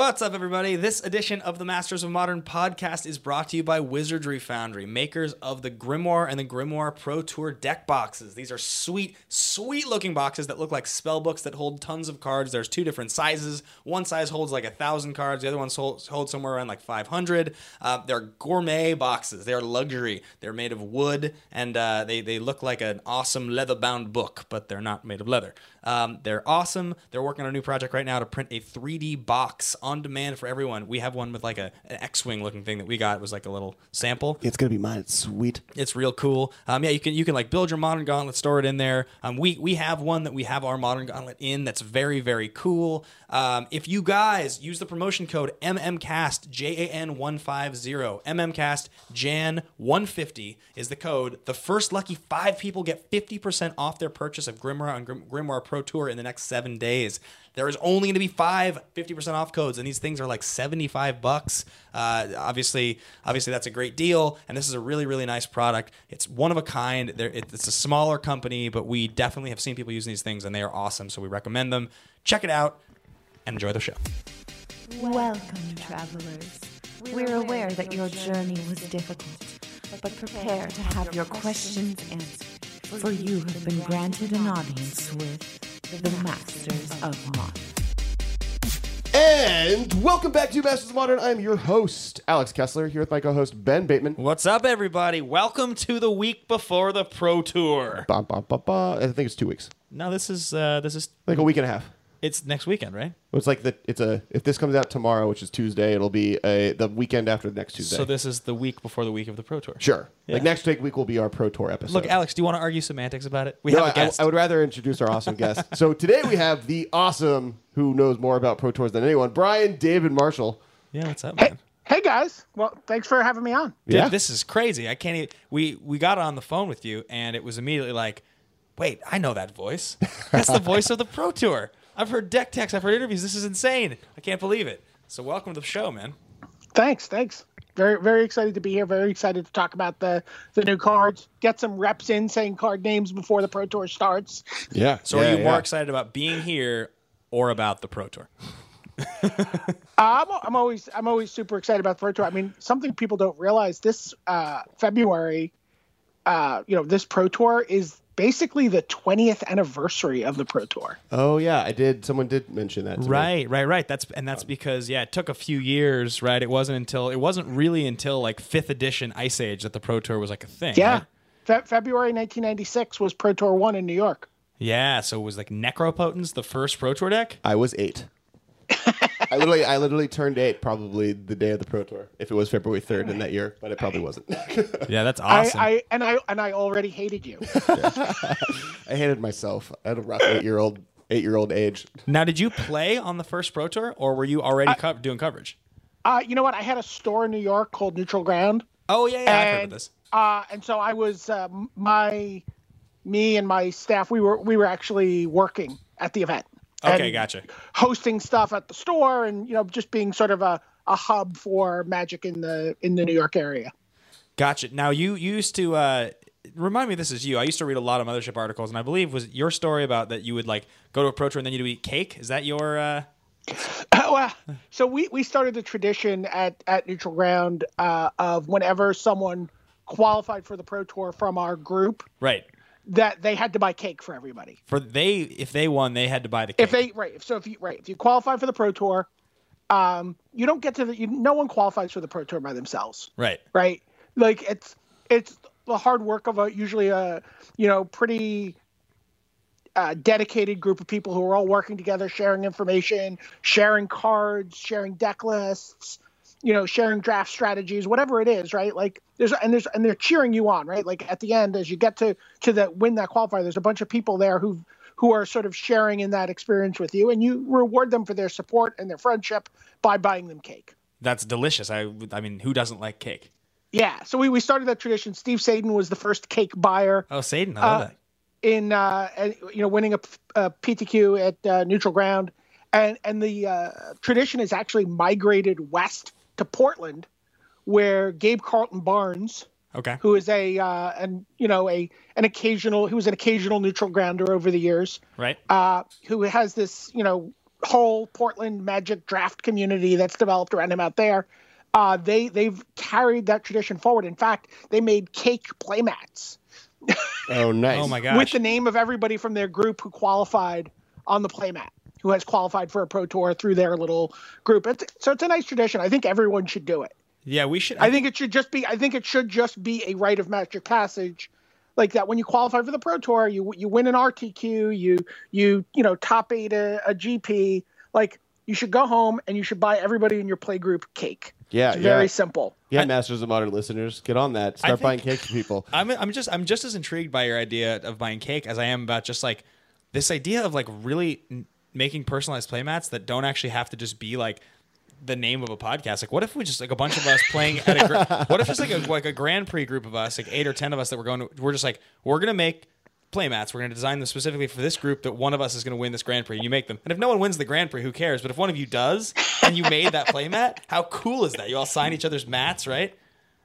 What's up, everybody? This edition of the Masters of Modern podcast is brought to you by Wizardry Foundry, makers of the Grimoire and the Grimoire Pro Tour deck boxes. These are sweet, sweet looking boxes that look like spell books that hold tons of cards. There's two different sizes. One size holds like a thousand cards, the other one holds, somewhere around like 500. Uh, they're gourmet boxes, they're luxury. They're made of wood and uh, they, they look like an awesome leather bound book, but they're not made of leather. Um, they're awesome. They're working on a new project right now to print a 3D box demand for everyone. We have one with like a, an X-wing looking thing that we got. It was like a little sample. It's gonna be mine. It's sweet. It's real cool. Um, yeah, you can you can like build your modern gauntlet, store it in there. Um, we we have one that we have our modern gauntlet in. That's very very cool. Um, if you guys use the promotion code MMCast J A N one five zero MMCast Jan one fifty is the code. The first lucky five people get fifty percent off their purchase of Grimoire and Grim- Grimoire Pro Tour in the next seven days. There is only going to be five 50% off codes, and these things are like 75 bucks. Uh, obviously, obviously that's a great deal, and this is a really, really nice product. It's one of a kind. It's a smaller company, but we definitely have seen people using these things, and they are awesome. So we recommend them. Check it out and enjoy the show. Welcome, travelers. We're aware that your journey was difficult, but prepare to have your questions answered, for you have been granted an audience with the Masters of Modern. And welcome back to Masters of Modern. I'm your host, Alex Kessler, here with my co-host Ben Bateman. What's up, everybody? Welcome to the week before the Pro Tour. Ba, ba, ba, ba. I think it's two weeks, No, this is uh, this is like a week and a half. It's next weekend, right? It's like the it's a if this comes out tomorrow, which is Tuesday, it'll be a the weekend after the next Tuesday. So this is the week before the week of the Pro Tour. sure. Yeah. Like next week will be our Pro Tour episode. Look, Alex, do you want to argue semantics about it? We No, have a I- guest. I, would rather introduce our awesome guest. So today we have the awesome who knows more about Pro Tours than anyone, Brian David Marshall. yeah, what's up, Hey, man? hey guys. Well, thanks for having me on. Dude, Yeah. this is crazy. I can't even. We we got on the phone with you, and it was immediately like, wait, I know that voice. That's the voice of the Pro Tour. I've heard deck techs. I've heard interviews. This is insane. I can't believe it. So welcome to the show, man. Thanks, thanks. Very, very excited to be here. Very excited to talk about the the new cards. Get some reps in saying card names before the Pro Tour starts. Yeah. So are you more excited about being here or about the Pro Tour? Uh, I'm, I'm always I'm always super excited about the Pro Tour. I mean, something people don't realize this uh, February, uh, you know, this Pro Tour is basically the 20th anniversary of the Pro Tour. Oh yeah, I did. Someone did mention that. to me. Right, right, right. That's and that's because yeah, it took a few years, right? It wasn't until it wasn't really until like fifth edition Ice Age that the Pro Tour was like a thing. Yeah. right? Fe- February 1996 was Pro Tour one in New York. Yeah. So it was like Necropotence, the first Pro Tour deck. I was eight. I literally, I literally turned eight probably the day of the Pro Tour. If it was February third in that year, but it probably wasn't. Yeah, that's awesome. I, I and I and I already hated you. I hated myself. I had a rough eight year old, eight year old age. Now, did you play on the first Pro Tour, or were you already co- doing coverage? Uh, you know what? I had a store in New York called Neutral Ground. Oh yeah, yeah, I've heard of this. Uh, and so I was uh, my me and my staff. We were we were actually working at the event. Okay, gotcha. Hosting stuff at the store, and you know, just being sort of a, a hub for magic in the in the New York area. Gotcha. Now you, you used to uh, remind me. This is you. I used to read a lot of Mothership articles, and I believe was your story about that you would like go to a Pro Tour and then you'd eat cake. Is that your? Uh... well, so we, we started the tradition at, at Neutral Ground uh, of whenever someone qualified for the Pro Tour from our group, Right. That they had to buy cake for everybody. For they, if they won, they had to buy the cake. If they right, so if you right, if you qualify for the Pro Tour, um, you don't get to the you, no one qualifies for the Pro Tour by themselves, right. right? Like it's it's the hard work of a usually a you know pretty uh, dedicated group of people who are all working together, sharing information, sharing cards, sharing deck lists, you know, sharing draft strategies, whatever it is, right? Like there's and there's and they're cheering you on, right? Like at the end, as you get to to the win that qualifier, there's a bunch of people there who who are sort of sharing in that experience with you, and you reward them for their support and their friendship by buying them cake. That's delicious. I, I mean, who doesn't like cake? Yeah, so we, we started that tradition. Steve Sadin was the first cake buyer Oh, Satan, I love Uh, that. in uh, you know winning a, a PTQ at uh, neutral ground, and and the uh, tradition has actually migrated west to Portland, where Gabe Carleton Barnes, Okay. who is a uh, and you know a an occasional who was an occasional neutral grounder over the years, Right. uh, who has this you know whole Portland Magic draft community that's developed around him out there. Uh, they they've carried that tradition forward. In fact, they made cake playmats Oh, nice. Oh my gosh. with the name of everybody from their group who qualified on the playmat, who has qualified for a pro tour through their little group. It's, so it's a nice tradition. I think everyone should do it. yeah, we should. I think it should just be. I think it should just be a rite of magic passage, like that. When you qualify for the pro tour, you you win an RTQ, you you you know top eight a, a GP. Like you should go home and you should buy everybody in your play group cake. Yeah, it's very yeah. simple. Yeah, I- Masters of Modern listeners, get on that. Start think- buying cake for people. I'm I'm just I'm just as intrigued by your idea of buying cake as I am about just like this idea of like really n- making personalized playmats that don't actually have to just be like the name of a podcast. Like, what if we just like a bunch of us playing at a gra- what if it's like a like a Grand Prix group of us, like eight or ten of us that we're going to we're just like we're gonna make playmats. We're gonna design them specifically for this group that one of us is gonna win this Grand Prix. And you make them, and if no one wins the Grand Prix, who cares? But if one of you does, and you made that playmat, how cool is that? You all sign each other's mats, right?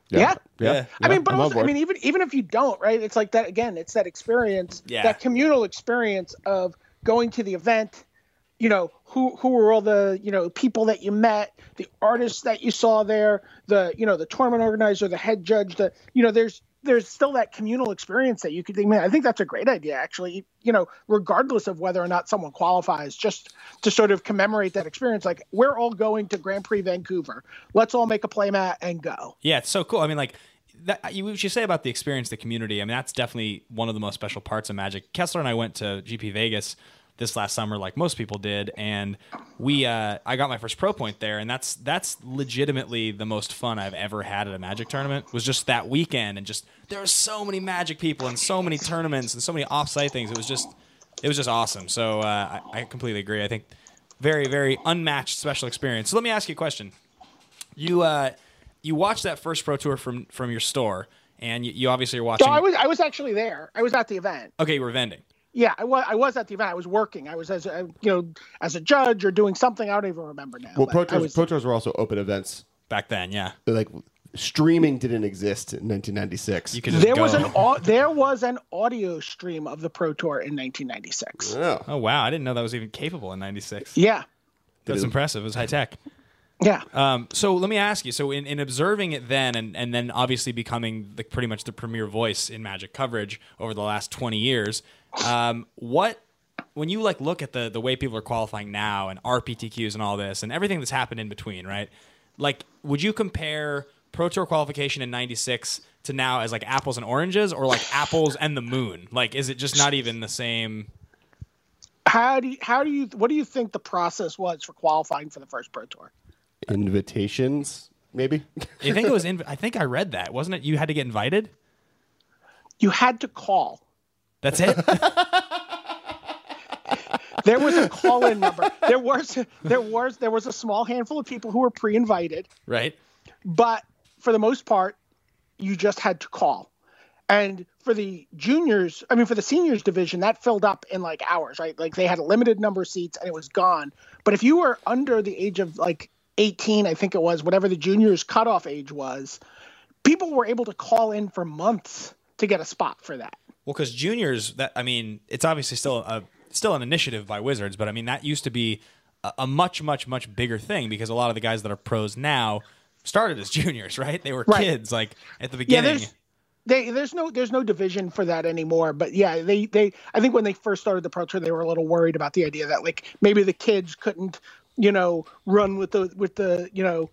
Yeah. Yeah. I mean, but I'm also, I mean, even even if you don't, right? It's like that again. It's that experience, Yeah. that communal experience of going to the event. You know, who who were all the you know people that you met, the artists that you saw there, the you know the tournament organizer, the head judge, the you know there's there's still that communal experience that you could. I mean, I think that's a great idea, actually. You know, regardless of whether or not someone qualifies, just to sort of commemorate that experience. Like we're all going to Grand Prix Vancouver. Let's all make a playmat and go. Yeah, it's so cool. I mean, like that you what you say about the experience, the community. I mean, that's definitely one of the most special parts of Magic. Kessler and I went to GP Vegas this last summer, like most people did, and we uh, I got my first pro point there, and that's that's legitimately the most fun I've ever had at a Magic tournament. Was just that weekend, and just there were so many Magic people and so many tournaments and so many offsite things. It was just it was just awesome. So uh, I, I completely agree. I think very very unmatched special experience. So let me ask you a question you uh you watched that first pro tour from from your store and you, you obviously are watching So I was I was actually there. I was at the event. okay you were vending Yeah, I was. I was at the event. I was working. I was as a, you know as a judge or doing something. I don't even remember now. Well, but pro tours, was- Pro Tours were also open events. back then yeah Like streaming didn't exist in 1996. you could just there go. was an au- there was an audio stream of the Pro Tour in 1996. oh. oh wow i didn't know that was even capable in 96 Yeah, that's impressive it was high tech yeah. um, so let me ask you so in, in observing it then and, and then obviously becoming the, pretty much the premier voice in magic coverage over the last 20 years um, what when you like look at the the way people are qualifying now and rptqs and all this and everything that's happened in between right like would you compare pro tour qualification in 96 to now as like apples and oranges or like apples and the moon like is it just not even the same How do you, how do you what do you think the process was for qualifying for the first Pro Tour? Invitations, maybe? i think it was in i think i read that wasn't it you had to get invited You had to call. that's it There was a call-in number. There was there was there was a small handful of people who were pre-invited. right but for the most part, you just had to call. And for the juniors, I mean, for the seniors division, that filled up in like hours, right? Like they had a limited number of seats and it was gone. But if you were under the age of like 18, I think it was, whatever the juniors cutoff age was, people were able to call in for months to get a spot for that. Well, because juniors, that I mean, it's obviously still a still an initiative by Wizards, but I mean that used to be a, a much, much, much bigger thing because a lot of the guys that are pros now started as juniors, right? They were Right. kids, like at the Yeah, beginning. there's they there's no there's no division for that anymore. But yeah, they they I think when they first started the pro tour, they were a little worried about the idea that like maybe the kids couldn't you know run with the with the you know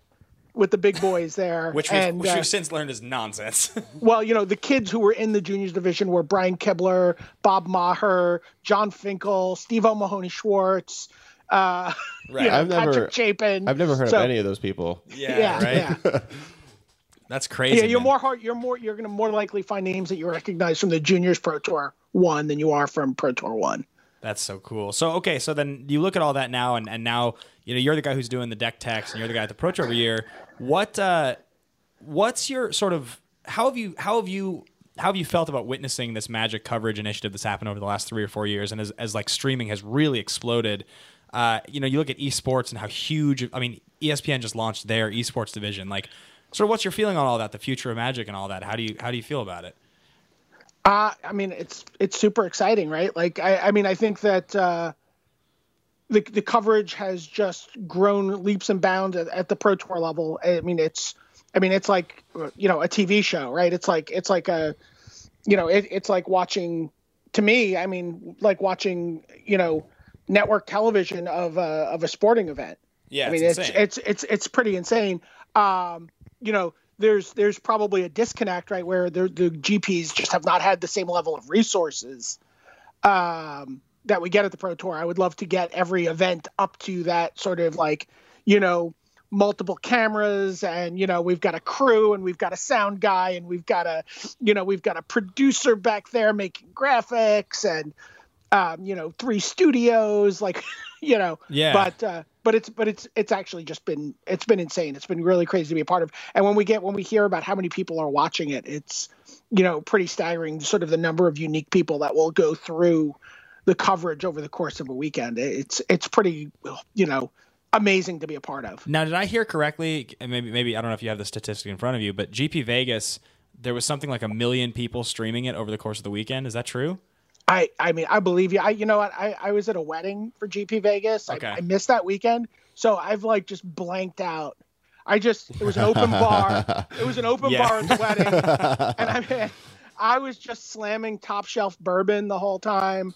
with the big boys there. which we've, and which uh, we've since learned is nonsense. well, you know the kids who were in the juniors division were Brian Kibler, Bob Maher, Jon Finkel, Steve O'Mahoney Schwartz. Uh, Right. you know, I've never- Patrick Chapin. I've never heard So- of any of those people. yeah, right. yeah. That's crazy. Yeah, you're man. more hard. You're more. You're going to more likely find names that you recognize from the Juniors Pro Tour one than you are from Pro Tour one. That's so cool. So okay, so then you look at all that now, and, and now you know you're the guy who's doing the deck techs, and you're the guy at the Pro Tour every year. What uh, what's your sort of how have you how have you how have you felt about witnessing this Magic coverage initiative that's happened over the last three or four years, and as, as like streaming has really exploded? Uh, you know, you look at esports and how huge. I mean, ESPN just launched their esports division. Like, sort of, what's your feeling on all that, the future of Magic and all that? How do you how do you feel about it? Uh, I mean, it's it's super exciting, right? Like, I, I mean, I think that uh, the the coverage has just grown leaps and bounds at, at the pro tour level. I mean, it's I mean, it's like you know a TV show, right? It's like it's like a you know it, it's like watching to me. I mean, like watching you know network television of a of a sporting event. Yeah, I mean, it's it's it's it's it's pretty insane. Um, you know, there's there's probably a disconnect, right, where the GPs just have not had the same level of resources um, that we get at the Pro Tour. I would love to get every event up to that sort of like, you know, multiple cameras and you know we've got a crew and we've got a sound guy and we've got a you know we've got a producer back there making graphics and um, you know three studios like you know Yeah. but uh, but it's but it's it's actually just been it's been insane it's been really crazy to be a part of and when we get when we hear about how many people are watching it it's you know pretty staggering sort of the number of unique people that will go through the coverage over the course of a weekend it's it's pretty you know amazing to be a part of Now, did I hear correctly? and Maybe, maybe I don't know if you have the statistic in front of you, but GP Vegas, there was something like a million people streaming it over the course of the weekend. Is that true? I I mean I believe you. I you know what I I was at a wedding for GP Vegas. I, Okay. I missed that weekend, so I've like just blanked out. I just it was an open bar. It was an open Yeah. bar at the wedding, and I mean I was just slamming top shelf bourbon the whole time,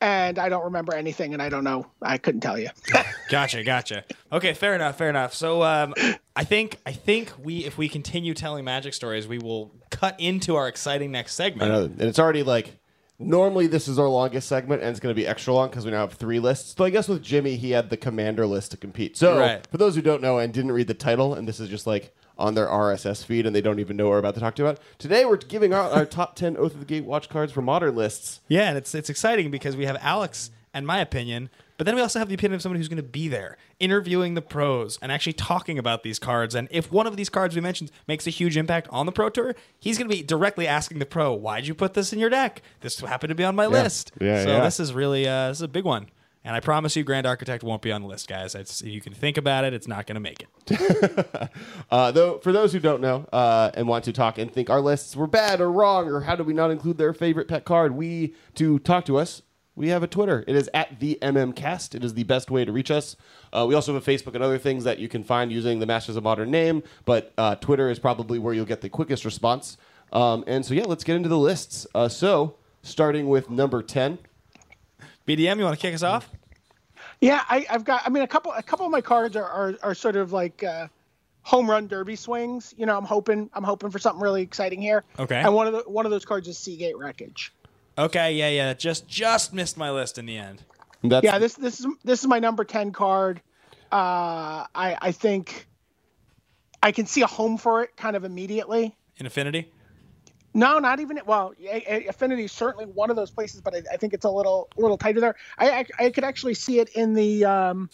and I don't remember anything, and I don't know. I couldn't tell you. Gotcha, gotcha. Okay, fair enough, fair enough. So, um, I think I think we, if we continue telling magic stories, we will cut into our exciting next I segment. know, and it's already like normally this is our longest segment, and it's going to be extra long because we now have three lists. So I guess with Jimmy, he had the commander list to compete. So Right. for those who don't know and didn't read the title, and this is just like on their RSS feed, and they don't even know what we're about to talk to you about. Today we're giving out our top ten Oath of the Gatewatch cards for modern lists. Yeah, and it's it's exciting because we have Alex and my opinion, but then we also have the opinion of someone who's going to be there, interviewing the pros and actually talking about these cards. And if one of these cards we mentioned makes a huge impact on the pro tour, he's going to be directly asking the pro, "Why'd you put this in your deck? This happened to be on my list." Yeah, so yeah. this is really uh, this is a big one. And I promise you, Grand Architect won't be on the list, guys. It's, you can think about it; it's not going to make it. Uh, though, for those who don't know uh, and want to talk and think our lists were bad or wrong or how do we not include their favorite pet card, we to talk to us. We have a Twitter. It is at the MMCast. It is the best way to reach us. Uh, we also have a Facebook and other things that you can find using the Masters of Modern name, but uh, Twitter is probably where you'll get the quickest response. Um, and so, yeah, let's get into the lists. Uh, so, starting with number 10. BDM, you want to kick us off? Yeah, I, I've got. I mean, a couple. A couple of my cards are are, are sort of like uh, home run derby swings. You know, I'm hoping. I'm hoping for something really exciting here. Okay. And one of the one of those cards is Sea Gate Wreckage. Okay, yeah, yeah. Just just missed my list in the end. That's, Yeah, this this is this is my number ten card. Uh, I I think I can see a home for it kind of immediately. In Affinity. No, not even well. A- A- Affinity is certainly one of those places, but I, I think it's a little little tighter there. I, I I could actually see it in the um,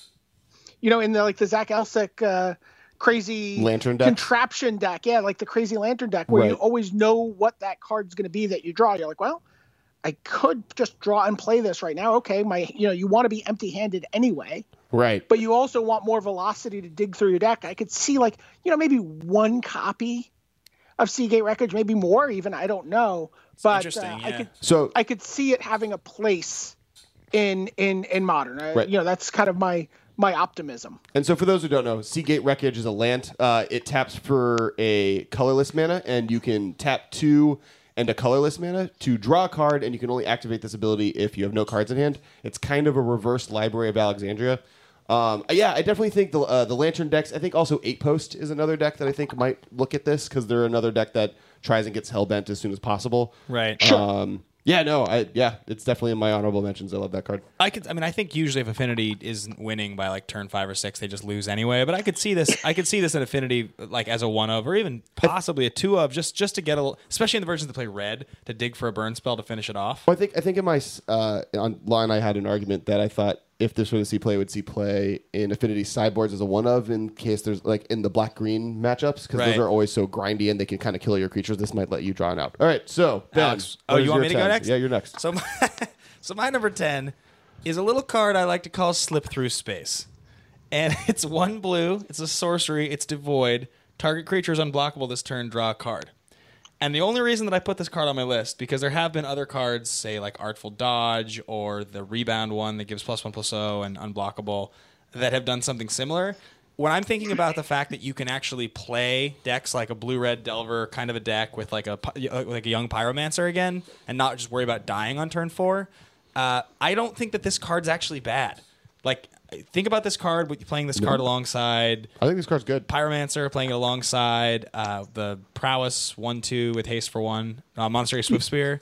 you know, in the like the Zac Elsik uh, crazy Lantern deck? contraption deck. Yeah, like the crazy lantern deck where you always know what that card's going to be that you draw. You're like, well, I could just draw and play this right now. Okay, my you know, you want to be empty-handed anyway right. but you also want more velocity to dig through your deck. I could see like you know maybe one copy of Sea Gate Wreckage, maybe more even. I don't know, but interesting, uh, I could So, I could see it having a place in in in modern. Right. You know that's kind of my my optimism. And so, for those who don't know, Sea Gate Wreckage is a land. Uh, it taps for a colorless mana, and you can tap two and a colorless mana to draw a card, and you can only activate this ability if you have no cards in hand. It's kind of a reverse Library of Alexandria. Um, yeah, I definitely think the uh, the Lantern decks. I think also Eight Post is another deck that I think might look at this because they're another deck that tries and gets hellbent as soon as possible. Right. Um, yeah, no, I yeah, it's definitely in my honorable mentions. I love that card. I could. I mean, I think usually if Affinity isn't winning by like turn five or six, they just lose anyway. But I could see this. I could see this in Affinity like as a one of, or even possibly a two of, just just to get a, little, especially in the versions that play red, to dig for a burn spell to finish it off. Well, I think I think in my uh, online I had an argument that I thought if this were to see play, would see play in Affinity sideboards as a one of in case there's like in the black green matchups because Right. those are always so grindy and they can kind of kill your creatures. This might let you draw it out. All right, so Ben, Alex, oh, you want me to go next? Yeah, you're next. So, my, so my number ten is a little card I like to call Slip Through Space, and it's one blue. It's a sorcery. It's devoid. Target creature is unblockable this turn. Draw a card. And the only reason that I put this card on my list because there have been other cards, say like Artful Dodge or the Rebound one that gives plus one plus zero and unblockable, that have done something similar. When I'm thinking about the fact that you can actually play decks like a blue red Delver kind of a deck with like a like a young Pyromancer again, and not just worry about dying on turn four, uh, I don't think that this card's actually bad. Like think about this card with playing this card alongside I think this card's good. Pyromancer playing it alongside uh, the Prowess one two with haste for one, uh, Monastery Swiftspear.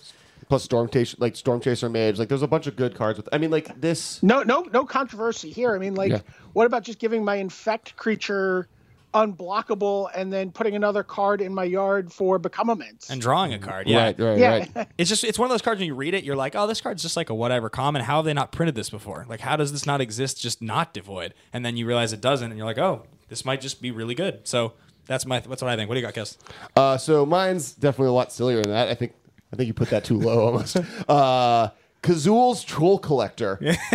Plus Storm Chaser, like Storm Chaser Mage. Like there's a bunch of good cards with. I mean, like this. No, no, no controversy here. I mean, like, Yeah. what about just giving my infect creature unblockable and then putting another card in my yard for become immense? and drawing a card. Yeah. Right, right, yeah, right. It's just it's one of those cards when you read it, you're like, oh, this card's just like a whatever common. How have they not printed this before? Like, how does this not exist? Just not devoid, and then you realize it doesn't, and you're like, oh, this might just be really good. So that's my that's what I think. What do you got, Kes? Uh, so mine's definitely a lot sillier than that. I think I think you put that too low almost. Uh, Kazuul's Toll Collector.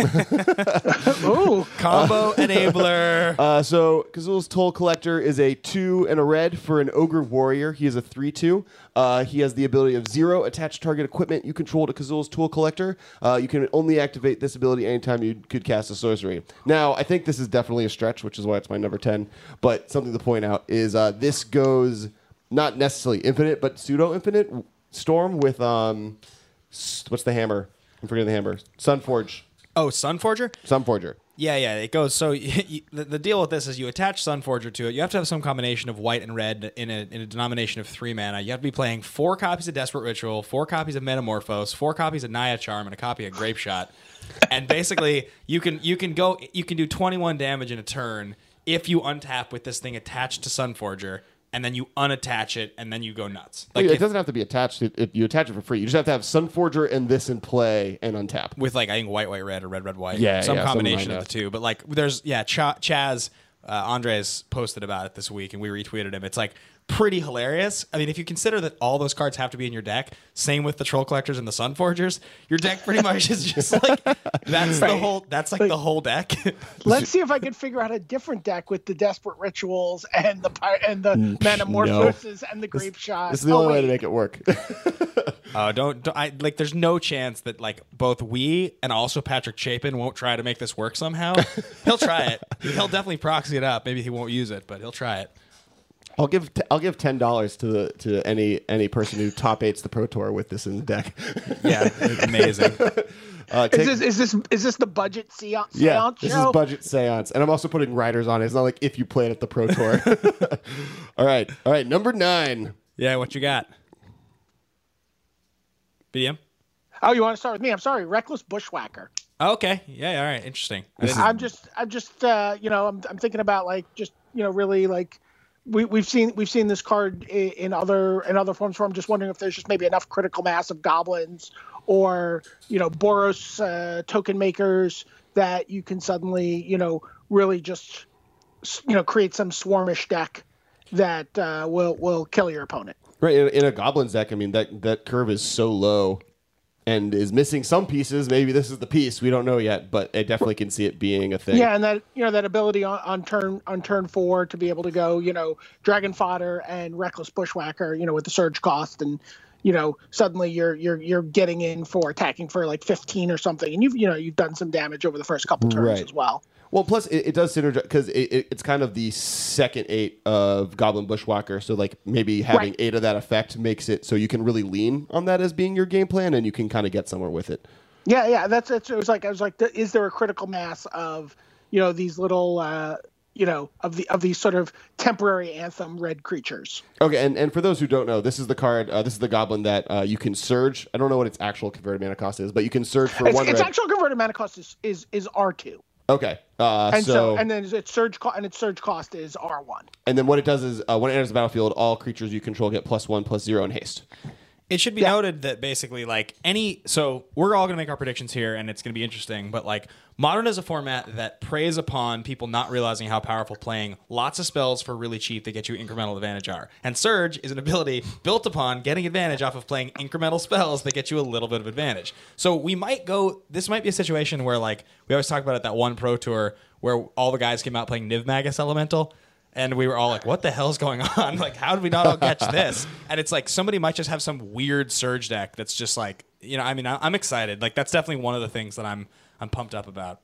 Ooh, Combo enabler. Uh, so Kazuul's Toll Collector is a two and a red for an Ogre Warrior. He is a three-two. Uh, he has the ability of zero attached target equipment you control to Kazuul's Toll Collector. Uh, you can only activate this ability anytime you could cast a sorcery. Now, I think this is definitely a stretch, which is why it's my number ten. But something to point out is uh, this goes not necessarily infinite, but pseudo infinite storm with um, s- what's the hammer? I'm forgetting the hammer. Sunforge. oh, Sunforger. Sunforger. Yeah, yeah, it goes. So you, the, the deal with this is you attach Sunforger to it. You have to have some combination of white and red in a, in a denomination of three mana. You have to be playing four copies of Desperate Ritual, four copies of Manamorphose, four copies of Naya Charm, and a copy of Grape Shot. and basically, you can you can go you can do 21 damage in a turn if you untap with this thing attached to Sunforger, and then you unattach it, and then you go nuts. Like it if- doesn't have to be attached. It, it- you attach it for free. You just have to have Sunforger and this in play and untap. with like I think white, white, red, or red, red, white. Yeah, some yeah, combination something of the two. But like, there's yeah, Ch- Chaz uh, Andres posted about it this week, and we retweeted him. It's like pretty hilarious. I mean, if you consider that all those cards have to be in your deck, same with the Toll Collectors and the Sun Forgers, your deck pretty much is just like that's the whole. That's like the whole deck. let's see if I can figure out a different deck with the desperate rituals and the py- and the Mm, metamorphosis and the grape shot. This is the Oh, only way to make it work. Oh, don't, don't I like? There's no chance that like both we and also Patrick Chapin won't try to make this work somehow. he'll try it. He'll definitely proxy it up. Maybe he won't use it, but he'll try it. I'll give t- I'll give ten dollars to the to any any person who top eights the Pro Tour with this in the deck. Yeah, amazing. Uh, take- Is this is this is this the budget seance? yeah, seance this show? is budget seance, and I'm also putting riders on it. It's not like if you play it at the Pro Tour. all right, all right. Number nine. Yeah, what you got? BDM? Oh, you want to start with me? I'm sorry, reckless bushwhacker. Oh, okay. Yeah, all right. Interesting. I'm just, I'm just, uh, you know, I'm, I'm thinking about like just, you know, really like we, we've seen, we've seen this card in, other, in other forms. Where I'm just wondering if there's just maybe enough critical mass of goblins or you know Boros uh, token makers that you can suddenly, you know, really just, you know, create some swarmish deck that uh, will will kill your opponent. Right in, in a Goblins deck, I mean that that curve is so low, and is missing some pieces. Maybe this is the piece we don't know yet, but I definitely can see it being a thing. Yeah, and that you know that ability on, on turn on turn four to be able to go, you know, dragon fodder and reckless bushwhacker, you know, with the surge cost, and you know suddenly you're you're you're getting in for attacking for like 15 or something, and you've you know you've done some damage over the first couple turns Right. as well. Well, plus it, it does synergize because it, it, it's kind of the second eight of Goblin Bushwhacker. So like maybe having Right. eight of that effect makes it so you can really lean on that as being your game plan, and you can kind of get somewhere with it. Yeah, yeah, that's it's, it. Was like I was like, th- is there a critical mass of you know these little uh, you know of the of these sort of temporary anthem red creatures? Okay, and, and for those who don't know, this is the card. Uh, this is the Goblin that uh, you can surge. I don't know what its actual converted mana cost is, but you can surge for Its, one its red. actual converted mana cost is is, is R two, okay, uh, and so, so, and then its surge co- and its surge cost is R one. and then what it does is uh, when it enters the battlefield, all creatures you control get plus one plus zero in haste. It should be noted that basically, like any, so we're all going to make our predictions here, and it's going to be interesting. But like, modern is a format that preys upon people not realizing how powerful playing lots of spells for really cheap that get you incremental advantage are. And Surge is an ability built upon getting advantage off of playing incremental spells that get you a little bit of advantage. So we might go. This might be a situation where like we always talk about at that one pro tour where all the guys came out playing Niv Magus Elemental. And we were all like, "What the hell's going on? Like, how did we not all catch this?" And it's like somebody might just have some weird surge deck that's just like, you know, I mean, I'm excited. Like, that's definitely one of the things that I'm I'm pumped up about.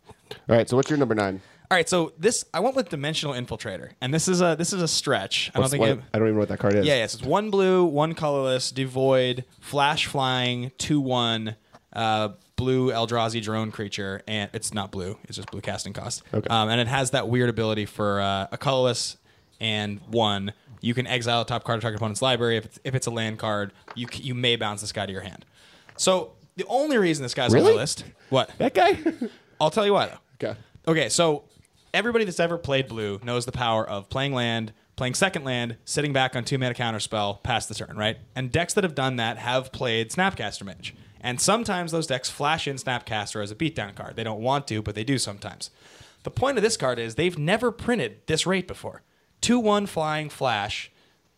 All right, so what's your number nine? All right, so this I went with Dimensional Infiltrator, and this is a this is a stretch. I don't think what- it, I don't even know what that card is. yeah, yes, it's one blue, one colorless, devoid, flash flying, two one, uh, blue Eldrazi drone creature, and it's not blue; it's just blue casting cost. Okay. Um, and it has that weird ability for uh, a colorless and one. You can exile a top card of target opponent's library. If it's, if it's a land card, you c- you may bounce this guy to your hand. So the only reason this guy's on Really? my list, what? That guy? I'll tell you why though. okay. Okay, so everybody that's ever played blue knows the power of playing land, playing second land, sitting back on two mana counter spell, pass the turn, right? And decks that have done that have played Snapcaster Mage. And sometimes those decks flash in Snapcaster as a beatdown card. They don't want to, but they do sometimes. The point of this card is they've never printed this rate before. 2 1 flying flash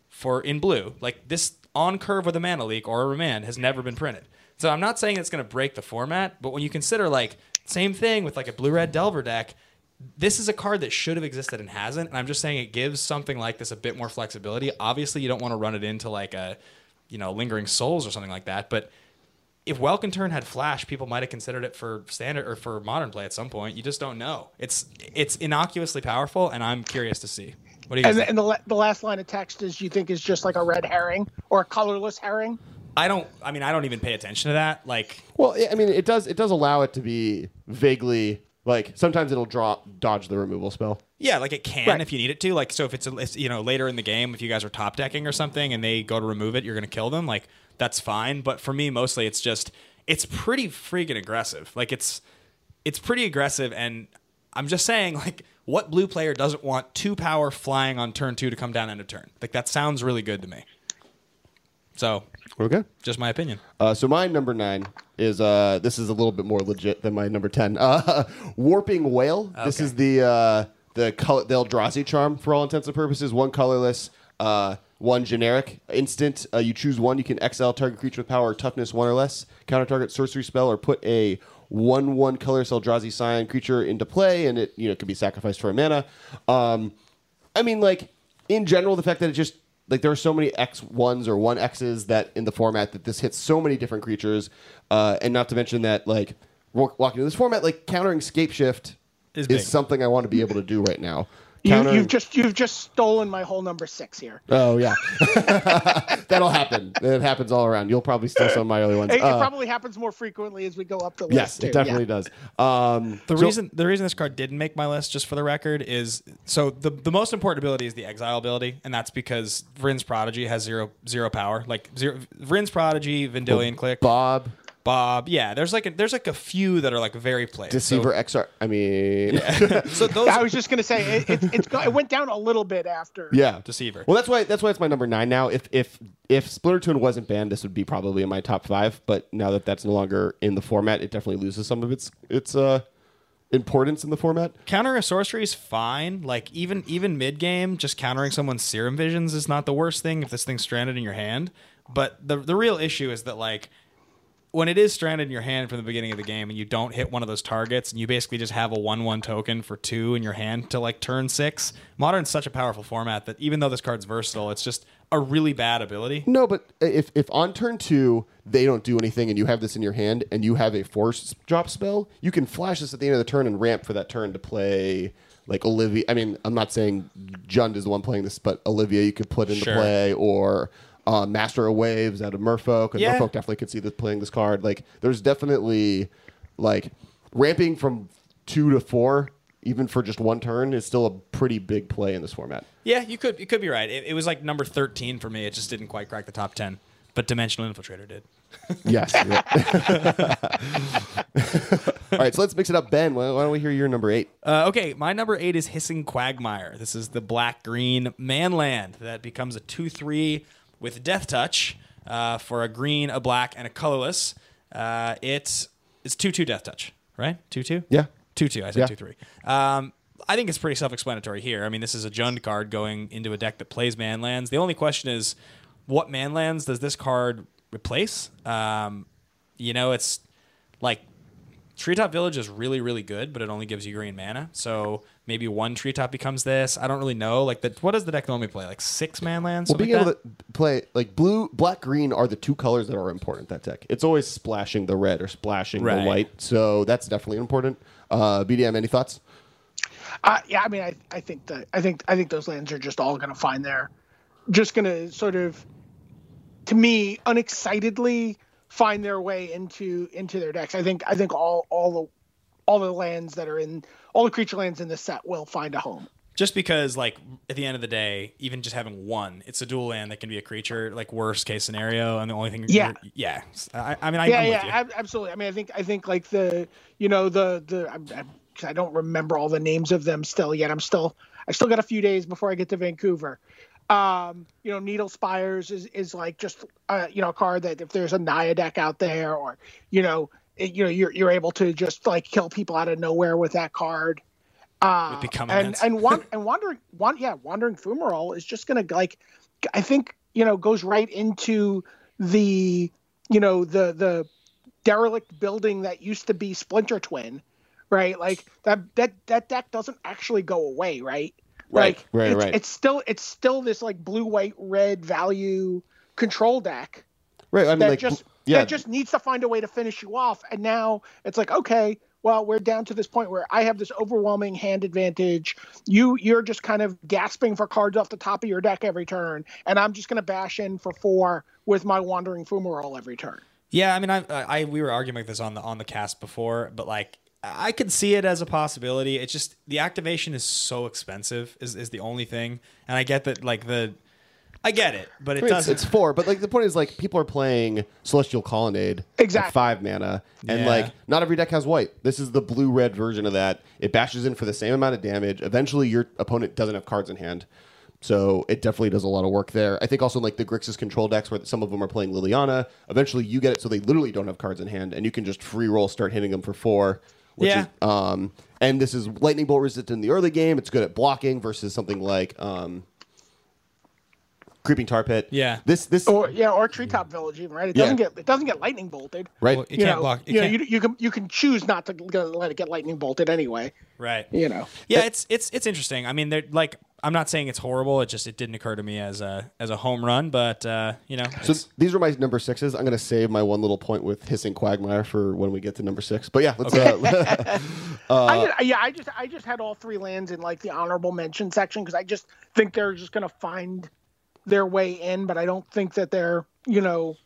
for in blue. Like this on curve with a mana leak or a remand has never been printed. So I'm not saying it's going to break the format, but when you consider like same thing with like a blue red Delver deck, this is a card that should have existed and hasn't. And I'm just saying it gives something like this a bit more flexibility. Obviously, you don't want to run it into like a you know lingering souls or something like that, but if Welkin Tern had Flash, people might have considered it for standard or for modern play at some point. You just don't know. It's it's innocuously powerful, and I'm curious to see. What do you guys And, the, and the, the last line of text is you think is just like a red herring or a colorless herring. I don't. I mean, I don't even pay attention to that. Like, Well, I mean, it does it does allow it to be vaguely like sometimes it'll draw dodge the removal spell. yeah, like it can Right. if you need it to. Like, so if it's, a, it's, you know later in the game, if you guys are top decking or something, and they go to remove it, you're going to kill them. Like, that's fine. But for me, mostly, it's just it's pretty freaking aggressive. Like, it's it's pretty aggressive, and I'm just saying, like, what blue player doesn't want two power flying on turn two to come down end of turn? Like, that sounds really good to me. So, Okay. just my opinion. Uh, so my number nine is uh, this is a little bit more legit than my number ten. Uh, Warping Wail. This is the uh, the color the Eldrazi charm for all intents and purposes. One colorless, uh, one generic. Instant. Uh, you choose one. You can exile target creature with power or toughness one or less. Counter target sorcery spell or put a one one colorless Eldrazi Scion creature into play, and it you know can be sacrificed for a mana. Um, I mean, like in general, the fact that it just like there are so many X ones or one X's that in the format that this hits so many different creatures, uh, and not to mention that like walking in this format, like countering Scape Shift Is is, something I want to be able to do right now. You, Countering- you've just you've just stolen my whole number six here. oh yeah, that'll happen. It happens all around. You'll probably steal some of my early ones. It, it Uh, probably happens more frequently as we go up the list. yes, too. it definitely Yeah. does. Um, The so- reason the reason this card didn't make my list, just for the record, is so the the most important ability is the exile ability, and that's because Vryn's Prodigy has zero zero power. Like zero Vryn's Prodigy, Vendilion Clique, Bob Bob. Yeah, there's like a, there's like a few that are like very played. Deceiver Exarch. I mean, So, so those I was just gonna say it, it, it's go, it went down a little bit after. Yeah, Deceiver. Well, that's why that's why it's my number nine now. If if if Splinter Twin wasn't banned, this would be probably in my top five. But now that that's no longer in the format, it definitely loses some of its its uh, importance in the format. countering a sorcery is fine. Like even even mid game, just countering someone's serum visions is not the worst thing if this thing's stranded in your hand. But the the real issue is that like when it is stranded in your hand from the beginning of the game and you don't hit one of those targets and you basically just have a one one token for two in your hand to like turn six. Modern's such a powerful format that even though this card's versatile, it's just a really bad ability. No, but if if on turn two they don't do anything and you have this in your hand and you have a force drop spell, you can flash this at the end of the turn and ramp for that turn to play. Like Olivia, I mean, I'm not saying Jund is the one playing this, but Olivia you could put into Sure. play, or uh, Master of Waves out of Merfolk, and Yeah. Merfolk definitely could see this playing this card. Like, there's definitely like ramping from two to four, even for just one turn, is still a pretty big play in this format. Yeah, you could you could be right. It, it was like number thirteen for me. It just didn't quite crack the top ten. But Dimensional Infiltrator did. Yes. All right, so let's mix it up. Ben, why why don't we hear your number eight? Uh, okay, my number eight is Hissing Quagmire. This is the black green manland that becomes a 2 3 with Death Touch uh, for a green, a black, and a colorless. Uh, it's it's 2 2 Death Touch, right? 2 2? Yeah. 2 2. I said Yeah. 2 3. Um, I think it's pretty self explanatory here. I mean, this is a Jund card going into a deck that plays manlands. The only question is what manlands does this card replace? Um, you know, it's like Treetop Village is really, really good, but it only gives you green mana. So maybe one treetop becomes this. I don't really know. Like, the, what does the deck normally play? Like six man lands? Well, being like able that? to play like blue, black, green are the two colors that are important that deck. It's always splashing the red or splashing Right. the white, so that's definitely important. Uh, BDM, any thoughts? Uh, yeah, I mean, I, I think that I think I think those lands are just all going to find their, just going to sort of, to me, unexcitedly find their way into into their decks. I think I think all all the all the lands that are in all the creature lands in the set will find a home. Just because, like, at the end of the day, even just having one, it's a dual land that can be a creature, like, worst case scenario. And the only thing, Yeah. yeah. I, I mean, I, yeah, I'm yeah, with you. ab- absolutely. I mean, I think I think like the you know the the I'm, I'm, 'cause I don't remember all the names of them still yet. I'm still I still got a few days before I get to Vancouver. Um, you know, Needle Spires is is like just uh, you know a card that if there's a Naya deck out there or you know it, you know you're you're able to just like kill people out of nowhere with that card. Uh, and and wan- and wandering wan- yeah wandering fumarole is just gonna like I think you know goes right into the you know the the derelict building that used to be Splinter Twin, right? Like that that that deck doesn't actually go away, right? Right, like, right, it's, right. It's still it's still this like blue white red value control deck Right. I mean, that like, just yeah, that just needs to find a way to finish you off. And now it's like, okay, well, we're down to this point where I have this overwhelming hand advantage. You you're just kind of gasping for cards off the top of your deck every turn, and I'm just gonna bash in for four with my wandering fumarole every turn. Yeah, I mean, I, I we were arguing this on the on the cast before, but like I could see it as a possibility. It's just the activation is so expensive is is the only thing, and I get that like the I get it, but it I mean, it's, doesn't. it's four, but like the point is like people are playing Celestial Colonnade Exactly. at five mana, and Yeah. like not every deck has white. This is the blue red version of that. It bashes in for the same amount of damage. Eventually, your opponent doesn't have cards in hand, so it definitely does a lot of work there. I think also like the Grixis control decks, where some of them are playing Liliana. Eventually, you get it so they literally don't have cards in hand, and you can just free roll, start hitting them for four. Which Yeah. Is, um, and this is lightning bolt resistant in the early game. It's good at blocking versus something like um, creeping tar pit. Yeah. This this Or yeah, or treetop village even right. It doesn't get it doesn't get lightning bolted. right. Well, it You can't know, block. It you can't, you, you can you can choose not to let it get lightning bolted anyway. right. You know. Yeah, it's it's it's interesting. I mean, they're like I'm not saying it's horrible. It just it didn't occur to me as a as a home run, but uh, you know, So these are my number sixes. I'm going to save my one little point with hissing quagmire for when we get to number six. But yeah, let's. Uh, I just, yeah, I just I just had all three lands in like the honorable mention section because I just think they're just gonna find their way in, but I don't think that they're you know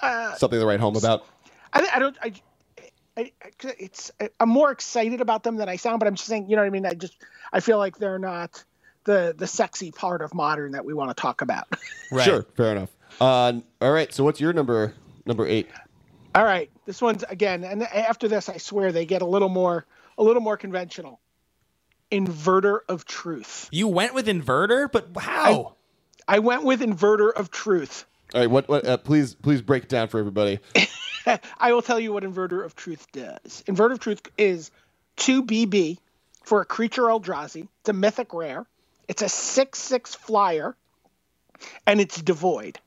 something to write home about. I, I don't I, I, it's I'm more excited about them than I sound, but I'm just saying you know what I mean. I just I feel like they're not the the sexy part of modern that we want to talk about. right. Sure, fair enough. Uh, all right. So what's your number? Number eight. All right, this one's again, and after this, I swear they get a little more a little more conventional. Inverter of truth. You went with inverter, but how? I went with inverter of truth. All right. What? What? Uh, please, please break it down for everybody. I will tell you what Inverter of Truth does. Inverter of Truth is 2 BB for a creature Eldrazi. It's a mythic rare. It's a 6 6 flyer, and it's devoid.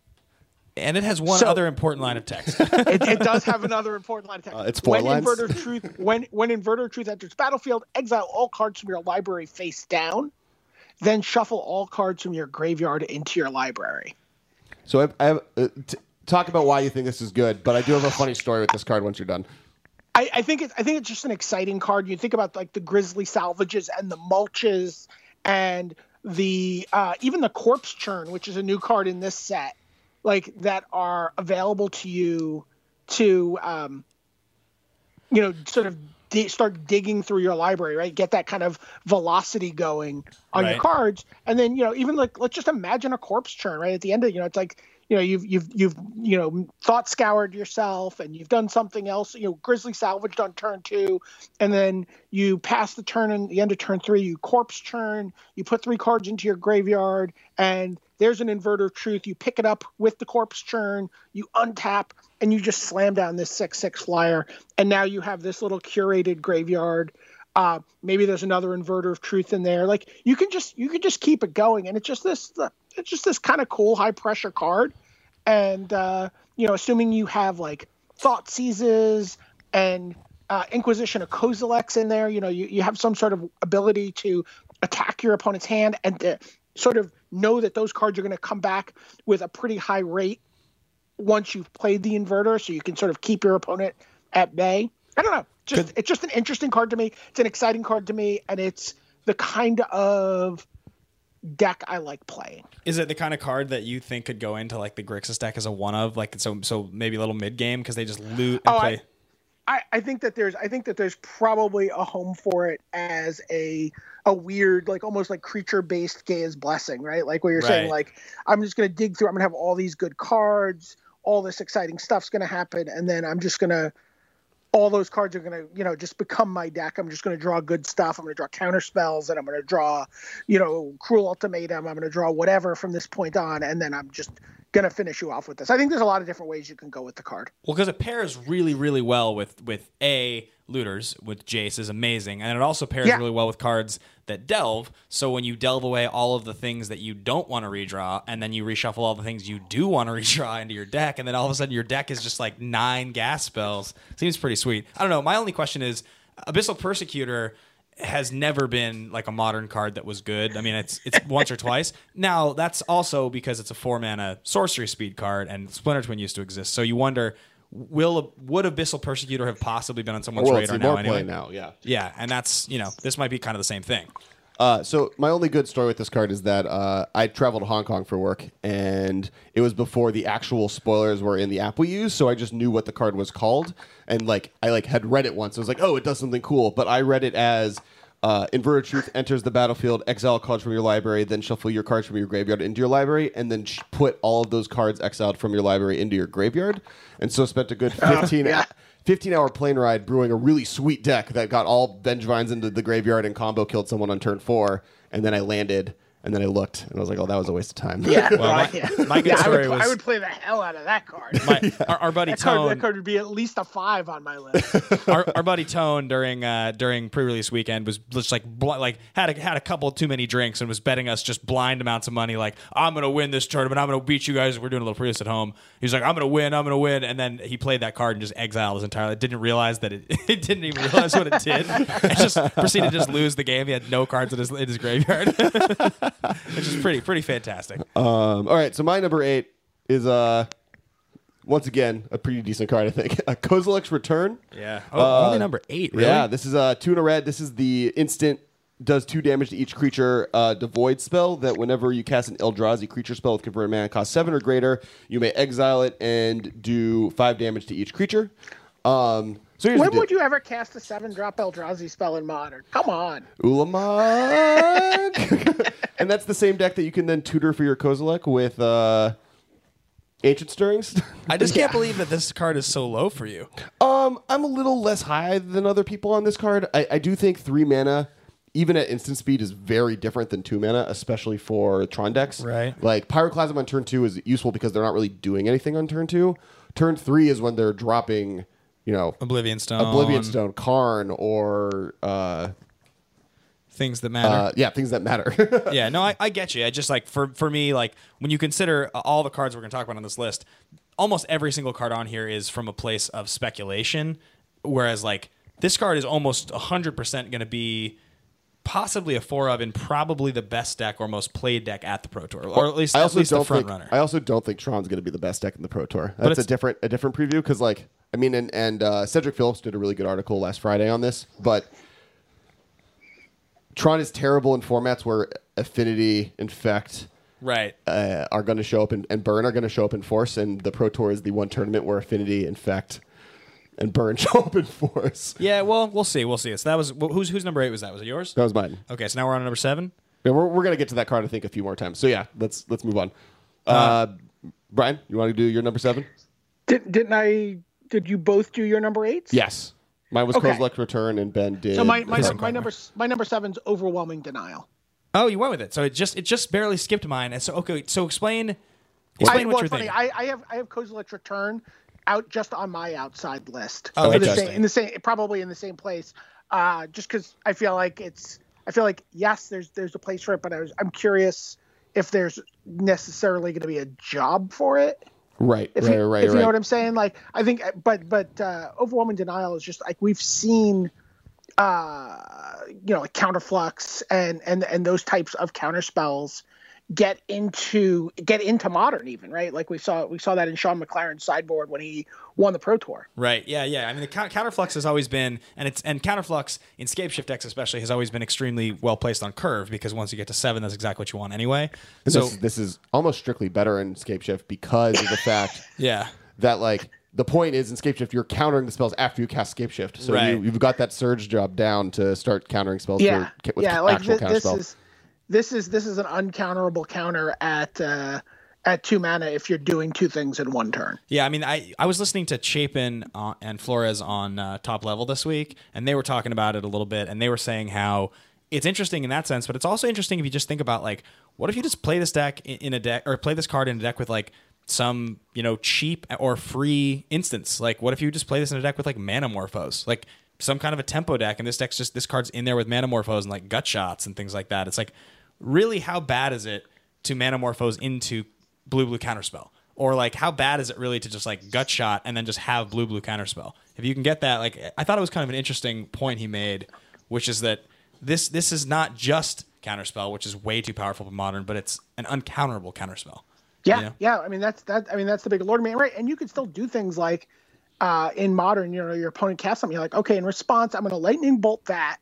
and it has one So- other important line of text. It, it does have another important line of text. Uh, it's four when lines? Inverter Truth when when Inverter of Truth enters battlefield, exile all cards from your library face down, then shuffle all cards from your graveyard into your library. So I, I have uh, t- talk about why you think this is good, but I do have a funny story with this card. Once you're done. I, I think it's I think it's just an exciting card. You think about like the Grisly salvages and the mulches and the uh, even the corpse churn, which is a new card in this set, like that are available to you to um, you know sort of di- start digging through your library, right? Get that kind of velocity going on your cards, and then you know even like let's just imagine a corpse churn, right? At the end of you know it's like you know you've you've you've you know thought scoured yourself and you've done something else you know grisly salvaged on turn two and then you pass the turn and the end of turn three you corpse churn you put three cards into your graveyard and there's an inverter of truth. You pick it up with the corpse churn you untap and you just slam down this six six flyer. And now you have this little curated graveyard. Uh, maybe there's another inverter of truth in there. Like you can just you can just keep it going, and it's just this it's just this kind of cool high pressure card. And uh, you know, assuming you have like thought seizes and uh, Inquisition of Kozilek's in there. You know, you, you have some sort of ability to attack your opponent's hand and to sort of know that those cards are going to come back with a pretty high rate once you've played the inverter, so you can sort of keep your opponent at bay. I don't know. Just it's just an interesting card to me. It's an exciting card to me, and it's the kind of deck I like playing. Is it the kind of card that you think could go into like the Grixis deck as a one of like so so maybe a little mid game because they just loot and Oh, I- play? I, I think that there's I think that there's probably a home for it as a a weird like almost like creature based Gaia's blessing, right? Like where you're saying like I'm just gonna dig through, I'm gonna have all these good cards, all this exciting stuff's gonna happen, and then I'm just gonna all those cards are gonna you know just become my deck. I'm just gonna draw good stuff. I'm gonna draw counter spells, and I'm gonna draw you know cruel ultimatum. I'm gonna draw whatever from this point on, and then I'm just gonna finish you off with this. I think there's a lot of different ways you can go with the card. Well, because it pairs really, really well with with a looters with Jace is amazing, and it also pairs Yeah. really well with cards that delve. So when you delve away all of the things that you don't want to redraw, and then you reshuffle all the things you do want to redraw into your deck, and then all of a sudden your deck is just like nine gas spells. Seems pretty sweet. I don't know. My only question is, Abyssal Persecutor has never been like a modern card that was good. I mean, it's it's once or twice. Now that's also because it's a four mana sorcery speed card, and Splinter Twin used to exist. So you wonder, will would Abyssal Persecutor have possibly been on someone's Well, radar now anyway? now, yeah. Yeah, and that's you know this might be kind of the same thing. Uh, so my only good story with this card is that uh, I traveled to Hong Kong for work, and it was before the actual spoilers were in the app we use. So I just knew what the card was called, and like I like had read it once. I was like, oh, it does something cool, but I read it as. Uh, Inverted Truth enters the battlefield, exile cards from your library, then shuffle your cards from your graveyard into your library, and then sh- put all of those cards exiled from your library into your graveyard. And so spent a good 15, yeah. 15 hour plane ride brewing a really sweet deck that got all Vengevines into the graveyard and combo killed someone on turn four. And then I landed and then I looked and I was like, oh, that was a waste of time. Yeah, my- yeah. my good Yeah, I story would, was- I would play the hell out of that card. My, our, our buddy that, card Tone, that card would be at least a five on my list. our, our buddy Tone during uh, during pre-release weekend was just like bl- like had a, had a couple too many drinks and was betting us just blind amounts of money. Like I'm gonna win this tournament. I'm gonna beat you guys. We're doing a little pre-release at home. He was like, I'm gonna win. I'm gonna win. And then he played that card and just exiled his entire. Didn't realize that it, it didn't even realize what it did. And just proceeded to just lose the game. He had no cards in his in his graveyard, which is pretty pretty fantastic. Um, all right, so my number eight is uh, once again a pretty decent card, I think. A Kozilek's Return. Yeah. Oh, only number eight. Really? Yeah, this is uh, two in a red. This is the instant does two damage to each creature uh, devoid spell that whenever you cast an Eldrazi creature spell with converted mana cost seven or greater, you may exile it and do five damage to each creature. Um, so when would you ever cast a seven drop Eldrazi spell in modern? Come on. Ulamog. and that's the same deck that you can then tutor for your Kozilek with uh, Ancient Stirrings. I just can't believe that this card is so low for you. um, I'm a little less high than other people on this card. I, I do think three mana, even at instant speed, is very different than two mana, especially for Tron decks. Right. Like Pyroclasm on turn two is useful because they're not really doing anything on turn two. Turn three is when they're dropping, you know, Oblivion Stone. Oblivion Stone, Karn, or uh, Things that matter. uh, yeah, things that matter. yeah, no, I, I get you. I just like for for me, like when you consider uh, all the cards we're going to talk about on this list, almost every single card on here is from a place of speculation. Whereas like this card is almost hundred percent going to be possibly a four of and probably the best deck or most played deck at the Pro Tour, or at least I at also least the don't front think runner. I also don't think Tron's going to be the best deck in the Pro Tour. That's a it's- different a different preview because like I mean and and uh, Cedric Phillips did a really good article last Friday on this, but Tron is terrible in formats where Affinity, Infect right. uh, are going to show up and, and Burn are going to show up in force, and the Pro Tour is the one tournament where Affinity, Infect, and Burn show up in force. Yeah, well, we'll see. We'll see. So that was wh- who's whose number eight was that? Was it yours? That was mine. Okay, so now we're on number seven. Yeah, we're we're going to get to that card I think a few more times. So yeah, let's let's move on. Uh, Brian, you want to do your number seven? Did, didn't I? Did you both do your number eights? Yes. Mine was Okay. Kozilek Return, and Ben did. So my my, Hurricane my number my number seven's overwhelming denial. Oh, you went with it. So it just it just barely skipped mine. And so okay, so explain explain I, what well, you're funny. thinking. I, I have I have Kozilek's return out just on my outside list. Oh, For the same, in the same probably in the same place. Uh, just because I feel like it's I feel like yes, there's there's a place for it, but I was I'm curious if there's necessarily going to be a job for it. Right, If right, you, right, if you right. know what I'm saying, like I think, but but uh, overwhelming denial is just like we've seen, uh, you know, like counterflux and and and those types of counter spells get into get into modern even right like we saw we saw that in Shaun McLaren's sideboard when he won the pro tour Right. Yeah. Yeah. I mean, the coun- counterflux has always been, and it's and counterflux in scape shift decks especially has always been extremely well placed on curve because once you get to seven, that's exactly what you want anyway. And So this, this is almost strictly better in Scape Shift because of the fact yeah. that like the point is in Scape Shift you're countering the spells after you cast Scape Shift, so Right. you, you've got that surge job down to start countering spells. yeah for, with yeah like actual thi- counter this spells. is this is this is an uncounterable counter at uh at two mana if you're doing two things in one turn Yeah, I mean, I, I was listening to Chapin uh, and Flores on uh, Top Level this week, and they were talking about it a little bit, and they were saying how it's interesting in that sense, but it's also interesting if you just think about like, what if you just play this deck in, a deck or play this card in a deck with like some you know cheap or free instants? Like, what if you just play this in a deck with like Manamorphose, like some kind of a tempo deck, and this deck's just this card's in there with Manamorphose and like gut shots and things like that. It's like, really, how bad is it to Manamorphose into blue blue counterspell? Or like how bad is it really to just like gut shot and then just have blue blue counterspell? If you can get that, like I thought it was kind of an interesting point he made, which is that this this is not just counterspell, which is way too powerful for modern, but it's an uncounterable counterspell. Yeah, You know? yeah. I mean, that's that. I mean, that's the big Lord man, right? And you can still do things like uh, in modern. You know, your opponent casts something. You're like, okay, in response, I'm going to lightning bolt that,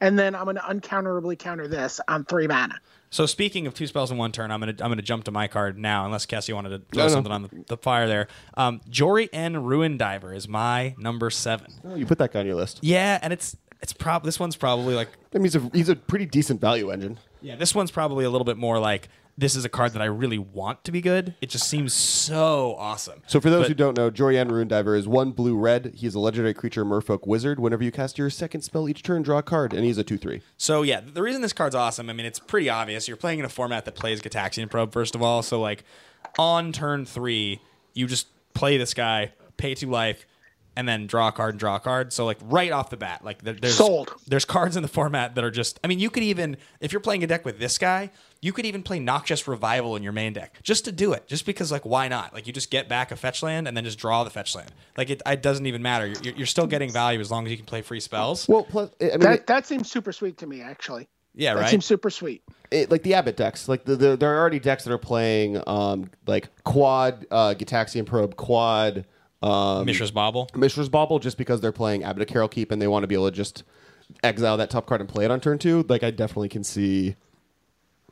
and then I'm going to uncounterably counter this on three mana. So speaking of two spells in one turn, I'm gonna I'm gonna jump to my card now, unless Cassie wanted to throw No, no. something on the, the fire there. Um, Jori En Ruin Diver is my number seven. Oh, you put that guy on your list. Yeah, and it's it's prob this one's probably like I mean, he's a he's a pretty decent value engine. Yeah, this one's probably a little bit more like this is a card that I really want to be good. It just seems so awesome. So for those But- who don't know, Jori En Ruin Diver is one blue red. He is a legendary creature, Merfolk Wizard. Whenever you cast your second spell each turn, draw a card, and he's a two three. So yeah, the reason this card's awesome, I mean, it's pretty obvious. You're playing in a format that plays Gitaxian Probe first of all. So like, on turn three, you just play this guy, pay two life, and then draw a card and draw a card. So like right off the bat, like there, there's Sold. there's cards in the format that are just. I mean, you could even if you're playing a deck with this guy, you could even play Noxious Revival in your main deck just to do it, just because like why not? Like you just get back a fetch land and then just draw the fetch land. Like it, it doesn't even matter. You're, you're still getting value as long as you can play free spells. Well, plus I mean, That that seems super sweet to me, actually. Yeah, That right. seems super sweet. it, like the Abbot decks, like the, the there are already decks that are playing um like quad uh Gitaxian Probe, quad um Mishra's Bauble. Mishra's Bauble, just because they're playing Abbot of Keral Keep and they want to be able to just exile that top card and play it on turn two. Like I definitely can see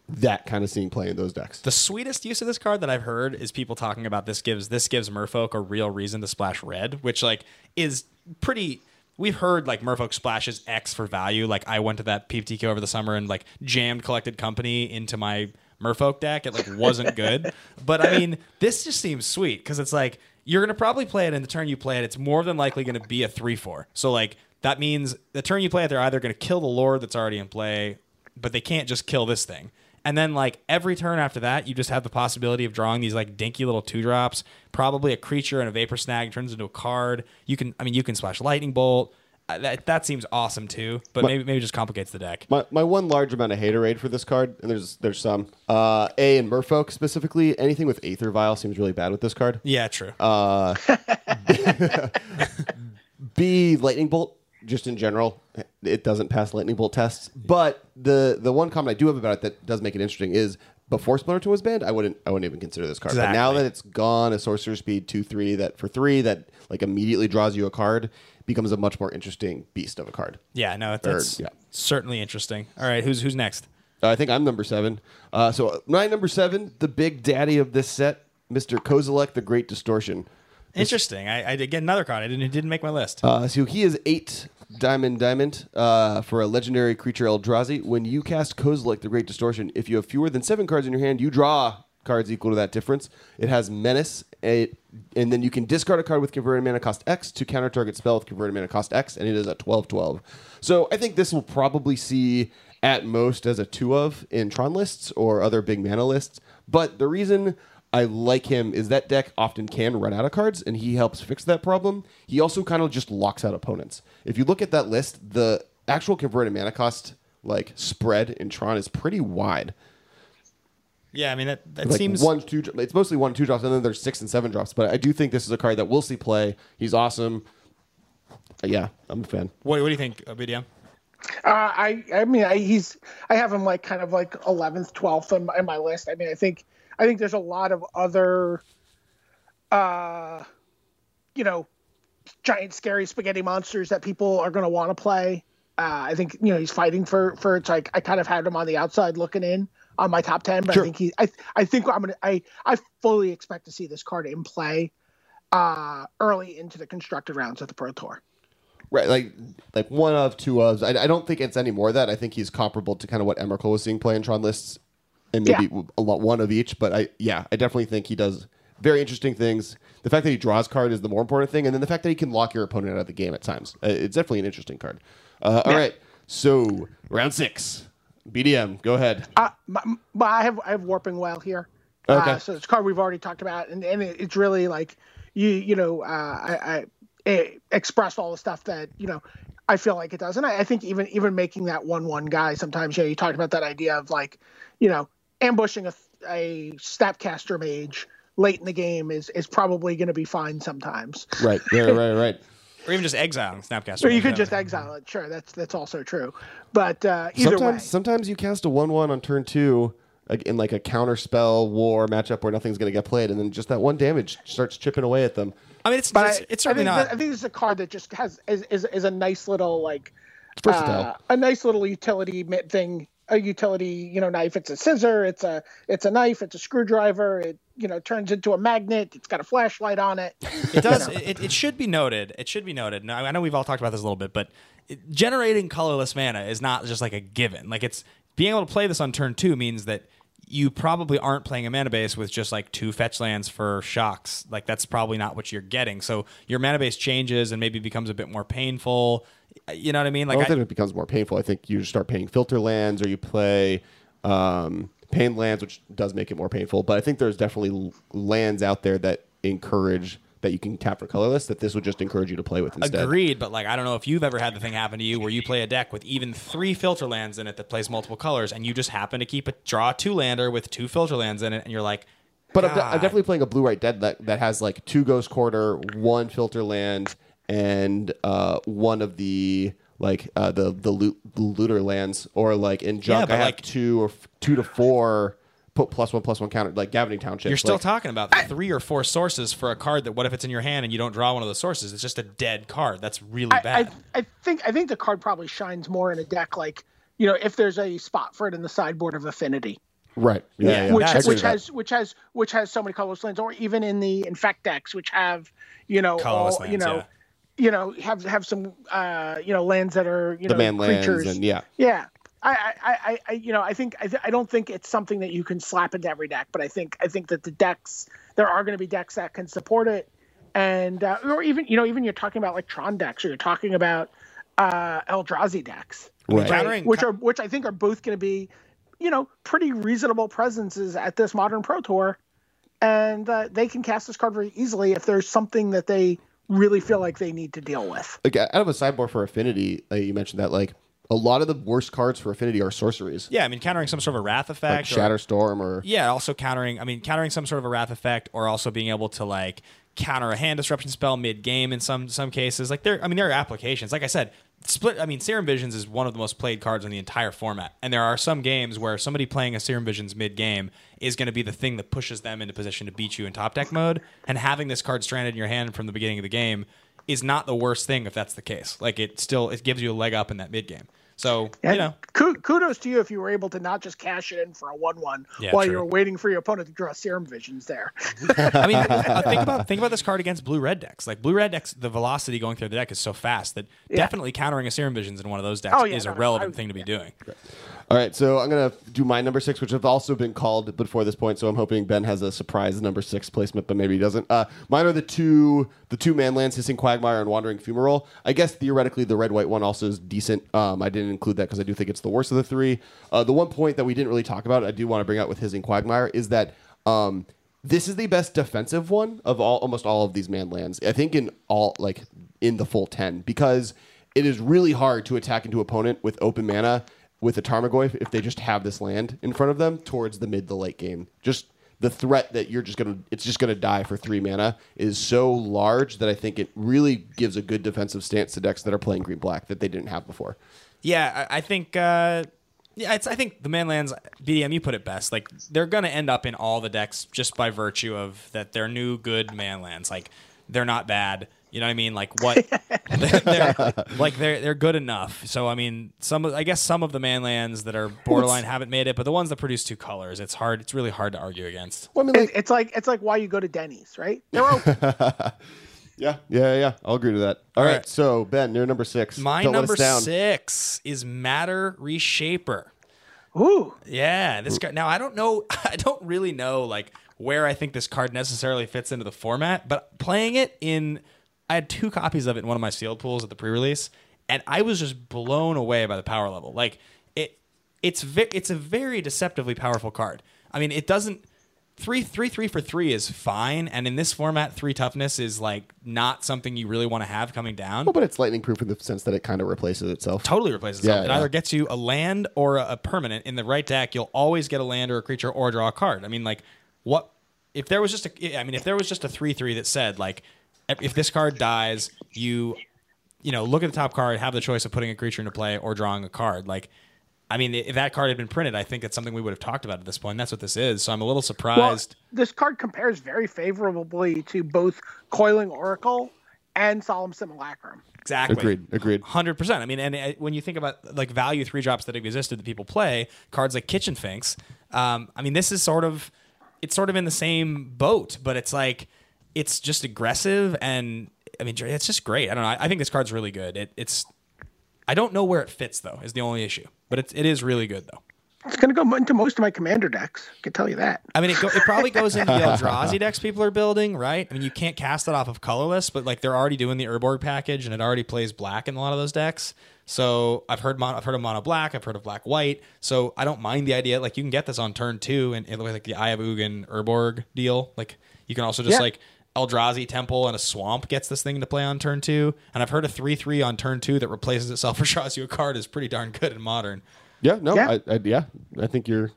that kind of scene play in those decks. The sweetest use of this card that I've heard is people talking about this gives this gives Merfolk a real reason to splash red, which like is pretty. We've heard like Merfolk splashes X for value. Like I went to that PPTQ over the summer and like jammed collected company into my Merfolk deck. It like wasn't good, but I mean this just seems sweet because it's like you're gonna probably play it in the turn you play it. It's more than likely gonna be a three four. So like that means the turn you play it, they're either gonna kill the Lord that's already in play, but they can't just kill this thing. And then like every turn after that, you just have the possibility of drawing these like dinky little two drops. Probably a creature and a vapor snag turns into a card. You can, I mean, you can splash lightning bolt. Uh, that that seems awesome too, but maybe maybe just complicates the deck. My, my one large amount of haterade for this card, and there's there's some. Uh, A and Merfolk specifically, anything with Aether Vial seems really bad with this card. Yeah, true. B Lightning Bolt, just in general, it doesn't pass Lightning Bolt tests. But the the one comment I do have about it that does make it interesting is before Splinter was banned, I wouldn't I wouldn't even consider this card. But now that it's gone, a sorcery speed two three that for three that like immediately draws you a card becomes a much more interesting beast of a card. yeah, no, it- that's yeah. certainly interesting. All right, who's who's next? Uh, I think I'm number seven. Uh, so my number seven, the big daddy of this set, Mister Kozilek, the Great Distortion. Interesting. I, I did get another card. I didn't it didn't make my list. Uh, so he is eight diamond diamond uh, for a legendary creature Eldrazi. When you cast Kozilek, the Great Distortion, if you have fewer than seven cards in your hand, you draw cards equal to that difference. It has menace, it, and then you can discard a card with converted mana cost X to counter target spell with converted mana cost X, and it is a 12-12. So I think this will probably see at most as a two of in Tron lists or other big mana lists. But the reason I like him is that deck often can run out of cards, and he helps fix that problem. He also kind of just locks out opponents. If you look at that list, the actual converted mana cost like spread in Tron is pretty wide. Yeah, I mean that that like seems one two. It's mostly one two drops, and then there's six and seven drops. But I do think this is a card that we'll see play. He's awesome. Uh, yeah, I'm a fan. What, what do you think, uh, BDM? Uh, I I mean I, he's I have him like kind of like eleventh, twelfth in, in my list. I mean I think I think there's a lot of other, uh, you know, giant scary spaghetti monsters that people are going to want to play. Uh, I think you know he's fighting for for it's like I kind of had him on the outside looking in on my top ten, but Sure. I think he I I think I'm gonna I I fully expect to see this card in play uh early into the constructed rounds of the pro tour Right, like like one of two of. I, I don't think it's any more of that. I think he's comparable to kind of what Emrakul was seeing play in Tron lists, and maybe Yeah. a lot one of each. But I yeah, I definitely think he does very interesting things. The fact that he draws card is the more important thing, and then the fact that he can lock your opponent out of the game at times. Uh, it's definitely an interesting card. Uh, All right, so round six, BDM, go ahead. Uh, my, my, I have I have Warping Wail here. Okay. Uh, so it's a card we've already talked about, and, and it, it's really like you you know uh, I, I expressed all the stuff that you know I feel like it does, and I, I think even even making that one one guy sometimes you know you talked about that idea of like you know ambushing a a snapcaster mage late in the game is is probably going to be fine sometimes. Right, right, right, right. Or even just exiling Snapcaster. Or you could just exile it. Sure, that's that's also true. But uh, either sometimes way, sometimes you cast a one one on turn two in like a counter spell war matchup where nothing's going to get played, and then just that one damage starts chipping away at them. I mean, it's But it's, I, it's certainly think not. that- I think this is a card that just has is is, is a nice little like uh, a nice little utility thing. A utility, you know, knife. It's a scissor. It's a it's a knife. It's a screwdriver. It you know turns into a magnet. It's got a flashlight on it. It does. It, it should be noted. It should be noted. Now, I know we've all talked about this a little bit, but it, generating colorless mana is not just like a given. Like it's being able to play this on turn two means that you probably aren't playing a mana base with just like two fetch lands for shocks. Like that's probably not what you're getting. So your mana base changes and maybe becomes a bit more painful. You know what I mean? I Like don't I, think it becomes more painful. I think you just start paying filter lands or you play um, pain lands, which does make it more painful. But I think there's definitely lands out there that encourage that you can tap for colorless that this would just encourage you to play with instead. Agreed, but like I don't know if you've ever had the thing happen to you where you play a deck with even three filter lands in it that plays multiple colors, and you just happen to keep a draw two lander with two filter lands in it, and you're like, But I'm, de- I'm definitely playing a blue white dead that, that has like two ghost quarter, one filter land, and uh, one of the like uh, the the loot, looter lands, or like in junk but I have two or f- two to four put plus one plus one counter like Gavony Township. You're still like, talking about three or four sources for a card that what if it's in your hand and you don't draw one of those sources? It's just a dead card. That's really I, bad. I, I think I think the card probably shines more in a deck like you know if there's a spot for it in the sideboard of Affinity. right. Yeah, Yeah, yeah. which I that's- agree which with that. has which has which has so many colorless lands, or even in the infect decks, which have you know Colorless all, you know yeah. You know have have some uh you know lands that are you the know man lands creatures. and yeah. yeah. I, I, I, I, you know, I think I, th- I don't think it's something that you can slap into every deck, but I think I think that the decks there are going to be decks that can support it, and uh, or even you know even you're talking about like Tron decks, or you're talking about uh, Eldrazi decks, Right. Countering- which are which I think are both going to be, you know, pretty reasonable presences at this modern Pro Tour, and uh, they can cast this card very easily if there's something that they really feel like they need to deal with. Like out of a sideboard for affinity, uh, you mentioned that like a lot of the worst cards for affinity are sorceries, yeah, I mean countering some sort of a wrath like effect. or- Shatterstorm or yeah, also countering. I mean, countering some sort of a wrath effect, or also being able to like counter a hand disruption spell mid game in some some cases. Like there, I mean, there are applications. Like I said, split. I mean, Serum Visions is one of the most played cards in the entire format, and there are some games where somebody playing a Serum Visions mid game is going to be the thing that pushes them into position to beat you in top deck mode. And having this card stranded in your hand from the beginning of the game is not the worst thing if that's the case. Like it still it gives you a leg up in that mid game. So And you know, kudos to you if you were able to not just cash it in for a one-one Yeah, while true. you were waiting for your opponent to draw serum visions there. I mean, uh, think about think about this card against blue red decks. Like blue red decks, the velocity going through the deck is so fast that definitely countering a serum visions in one of those decks Oh, yeah, is a no, no, relevant I- thing to be doing. All right, so I'm gonna do my number six, which have also been called before this point. So I'm hoping Ben has a surprise number six placement, but maybe he doesn't. Uh, mine are the two, the two manlands, hissing quagmire and wandering fumarole. I guess theoretically the red white one also is decent. Um, I didn't include that because I do think it's the worst of the three. Uh, the one point that we didn't really talk about, I do want to bring out with hissing quagmire, is that um, this is the best defensive one of all, almost all of these manlands. I think in all like in the full ten because it is really hard to attack into opponent with open mana with a Tarmogoyf if they just have this land in front of them towards the mid to late game. Just the threat that you're just gonna it's just gonna die for three mana is so large that I think it really gives a good defensive stance to decks that are playing green black that they didn't have before. Yeah, I, I think. Uh, yeah, it's. I think the manlands BDM. You put it best. Like they're gonna end up in all the decks just by virtue of that they're new good manlands. Like they're not bad. You know what I mean? Like what? they're, they're- like they're they're good enough. So I mean, some of I guess some of the manlands that are borderline haven't made it, but the ones that produce two colors, it's hard. It's really hard to argue against. Well, I mean, It- like, it's like it's like why you go to Denny's, right? They're open. yeah, yeah, yeah. I'll agree to that. All All right, right. so Ben, you're number six. My Don't let number us down. six is Matter Reshaper. Ooh, Yeah, this card. Now I don't know. I don't really know like where I think this card necessarily fits into the format, but playing it in, I had two copies of it in one of my sealed pools at the pre-release, and I was just blown away by the power level. Like it, it's ve- it's a very deceptively powerful card. I mean, it doesn't. Three, three, three for three is fine, and in this format, three toughness is like not something you really want to have coming down Well, but it's lightning proof in the sense that it kind of replaces itself. totally replaces Yeah, itself. It yeah. either gets you a land or a, a permanent in the right deck. You'll always get a land or a creature or draw a card. I mean, like what if there was just a? I mean, if there was just a three three that said like, if if this card dies, you, you know, look at the top card, have the choice of putting a creature into play or drawing a card. Like, I mean, if that card had been printed, I think it's something we would have talked about at this point. That's what this is. So I'm a little well, surprised. this card compares very favorably to both Coiling Oracle and Solemn Simulacrum. exactly. Agreed. Agreed. Hundred percent. I mean, and uh, when you think about like value three drops that have existed that people play, cards like Kitchen Finks. Um, I mean, this is sort of it's sort of in the same boat, but it's like it's just aggressive and I mean, it's just great. I don't know. I, I think this card's really good. It, it's I don't know where it fits though. Is the only issue, but it's it is really good though. It's going to go into most of my commander decks. I can tell you that. I mean, it, go, it probably goes into the Eldrazi decks people are building, right? I mean, you can't cast it off of colorless, but like they're already doing the Urborg package, and it already plays black in a lot of those decks. So I've heard mono, I've heard of mono black, I've heard of black white. So I don't mind the idea. Like you can get this on turn two, and it like the Eye of Ugin Urborg deal. Like you can also just Yeah. like Eldrazi Temple and a Swamp gets this thing to play on turn two. And I've heard a three three on turn two that replaces itself or draws you a card is pretty darn good in modern. Yeah, no, Yeah. I, I, yeah, I think you're.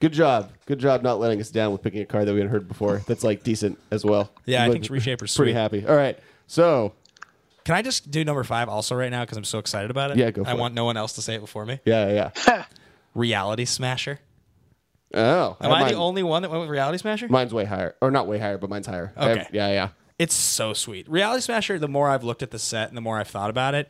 Good job, good job not letting us down with picking a card that we hadn't heard before. That's like decent as well. Yeah, I I'm, think Reshaper's pretty sweet. happy. All right, so Can I just do number five also right now because I'm so excited about it? Yeah, go for I it. want no one else to say it before me. yeah, yeah. Reality Smasher. Oh, Am I mine- the only one that went with Reality Smasher? Mine's way higher, or not way higher, but mine's higher. I have- Okay. yeah, yeah. It's so sweet. Reality Smasher, the more I've looked at the set and the more I've thought about it,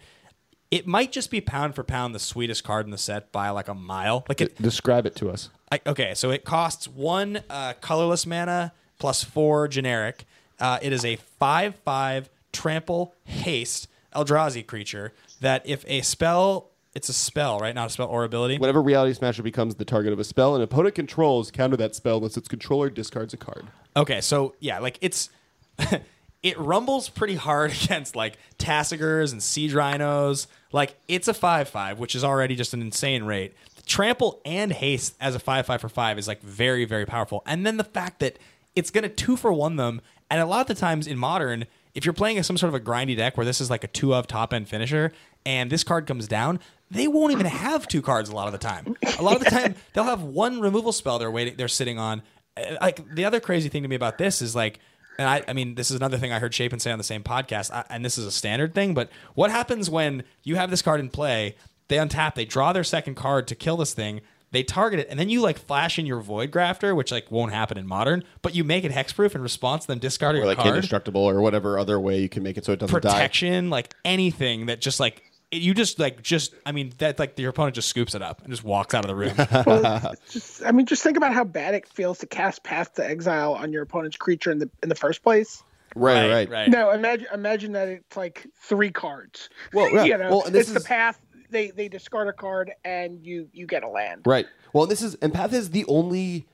it might just be pound for pound the sweetest card in the set by like a mile. Like it, Describe it to us. I, okay, so it costs one uh, colorless mana plus four generic. Uh, it is a five-five trample haste Eldrazi creature that if a spell, it's a spell, right? Not a spell or ability. Whenever Reality Smasher becomes the target of a spell, an opponent controls counter that spell unless its controller discards a card. Okay, so yeah, like it's it rumbles pretty hard against like Tasigurs and Siege Rhinos. Like it's a five five, which is already just an insane rate. Trample and haste as a five five for five is like very very powerful, and then the fact that it's gonna two for one them, and a lot of the times in modern, if you're playing some sort of a grindy deck where this is like a two of top end finisher, and this card comes down, they won't even have two cards a lot of the time. A lot of the time, they'll have one removal spell they're waiting, they're sitting on. Uh, Like the other crazy thing to me about this is like, and I, I mean, this is another thing I heard Chapin say on the same podcast, I, and this is a standard thing. But what happens when you have this card in play? They untap, they draw their second card to kill this thing. They target it, and then you like flash in your Void Grafter, which like won't happen in Modern, but you make it hexproof in response to them discarding Or a like card indestructible or whatever other way you can make it so it doesn't die. protection, like anything that just like it- you just like just I mean that like your opponent just scoops it up and just walks out of the room. Well, just, I mean, just think about how bad it feels to cast Path to Exile on your opponent's creature in the in the first place. Right, right. right. No, imagine imagine that it's like three cards. Well, yeah. you know, Well, this it's is- the path. They they discard a card and you you get a land. Right. Well, this is and Path is the only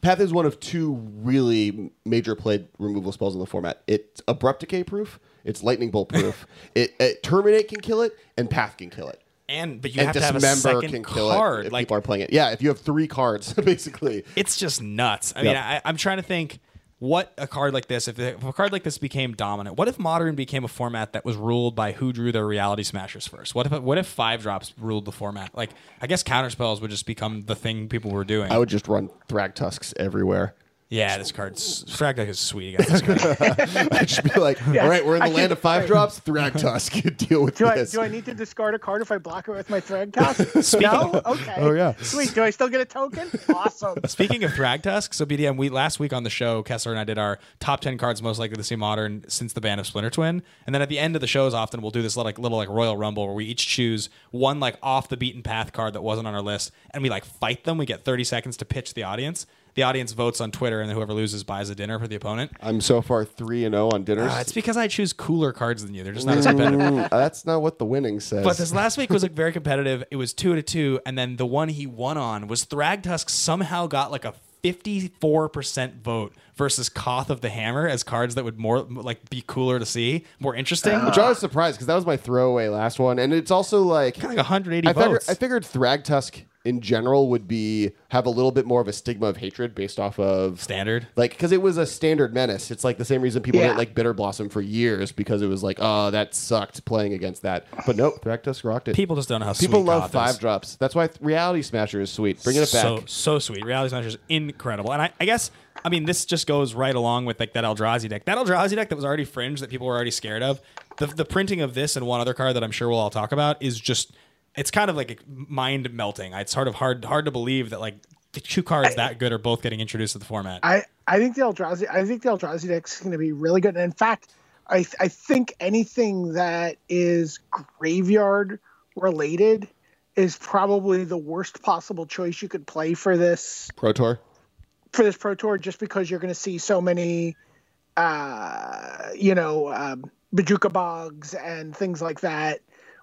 Path is one of two really major played removal spells in the format. It's abrupt decay proof. It's lightning bolt proof. it, it terminate can kill it, and Path can kill it. And but you and have to have a dismember second can kill card. it if like people are playing it. Yeah, if you have three cards, basically. it's just nuts. I mean, I, I'm trying to think. what a card like this, if, if a card like this became dominant, what if modern became a format that was ruled by who drew their reality smashers first? What if what if five drops ruled the format? Like I guess counter spells would just become the thing people were doing. I would just run Thrag Tusks everywhere. Yeah, this card's Frag Deck is sweet. I got this card. I'd just be like, all right, we're in the I land can- of five drops. Thrag Tusk, deal with Do I, this. do I need to discard a card if I block it with my thread toss? no? Okay. Oh, yeah. Sweet. Do I still get a token? Awesome. Speaking of Thragtusk, so BDM, we last week on the show, Kessler and I did our top ten cards most likely to see modern since the ban of Splinter Twin, and then at the end of the shows, often we'll do this little like little like Royal Rumble where we each choose one like off the beaten path card that wasn't on our list, and we like fight them. We get thirty seconds to pitch the audience. The audience votes on Twitter, and then whoever loses buys a dinner for the opponent. I'm so far three and zero on dinners. Uh, it's because I choose cooler cards than you. They're just not as competitive. Mm, that's not what the winning says. But this last week was like very competitive. It was two to two, and then the one he won on was Thragtusk somehow got like a fifty-four percent vote versus Koth of the Hammer as cards that would more like be cooler to see, more interesting. Which I was surprised because that was my throwaway last one, and it's also like Kinda like 180 I figured, votes. I figured Thragtusk in general would be have a little bit more of a stigma of hatred based off of Standard. like because it was a standard menace. It's like the same reason people Yeah. didn't like Bitter Blossom for years because it was like, oh, that sucked playing against that. But nope, Thragtusk rocked it. People just don't know how People sweet love Koth five is. drops. That's why Reality Smasher is sweet. Bringing it back. So so sweet. Reality Smasher is incredible, and I, I guess I mean this just goes right along with like that Eldrazi deck. That Eldrazi deck that was already fringe that people were already scared of. The the printing of this and one other card that I'm sure we'll all talk about is just it's kind of like mind melting. It's sort of hard hard to believe that like the two cards that good are both getting introduced to the format. I, I think the Eldrazi I think the Eldrazi deck is going to be really good. And in fact, I I think anything that is graveyard related is probably the worst possible choice you could play for this Pro Tour. for this pro tour just because you're going to see so many uh you know um Bojuka bogs and things like that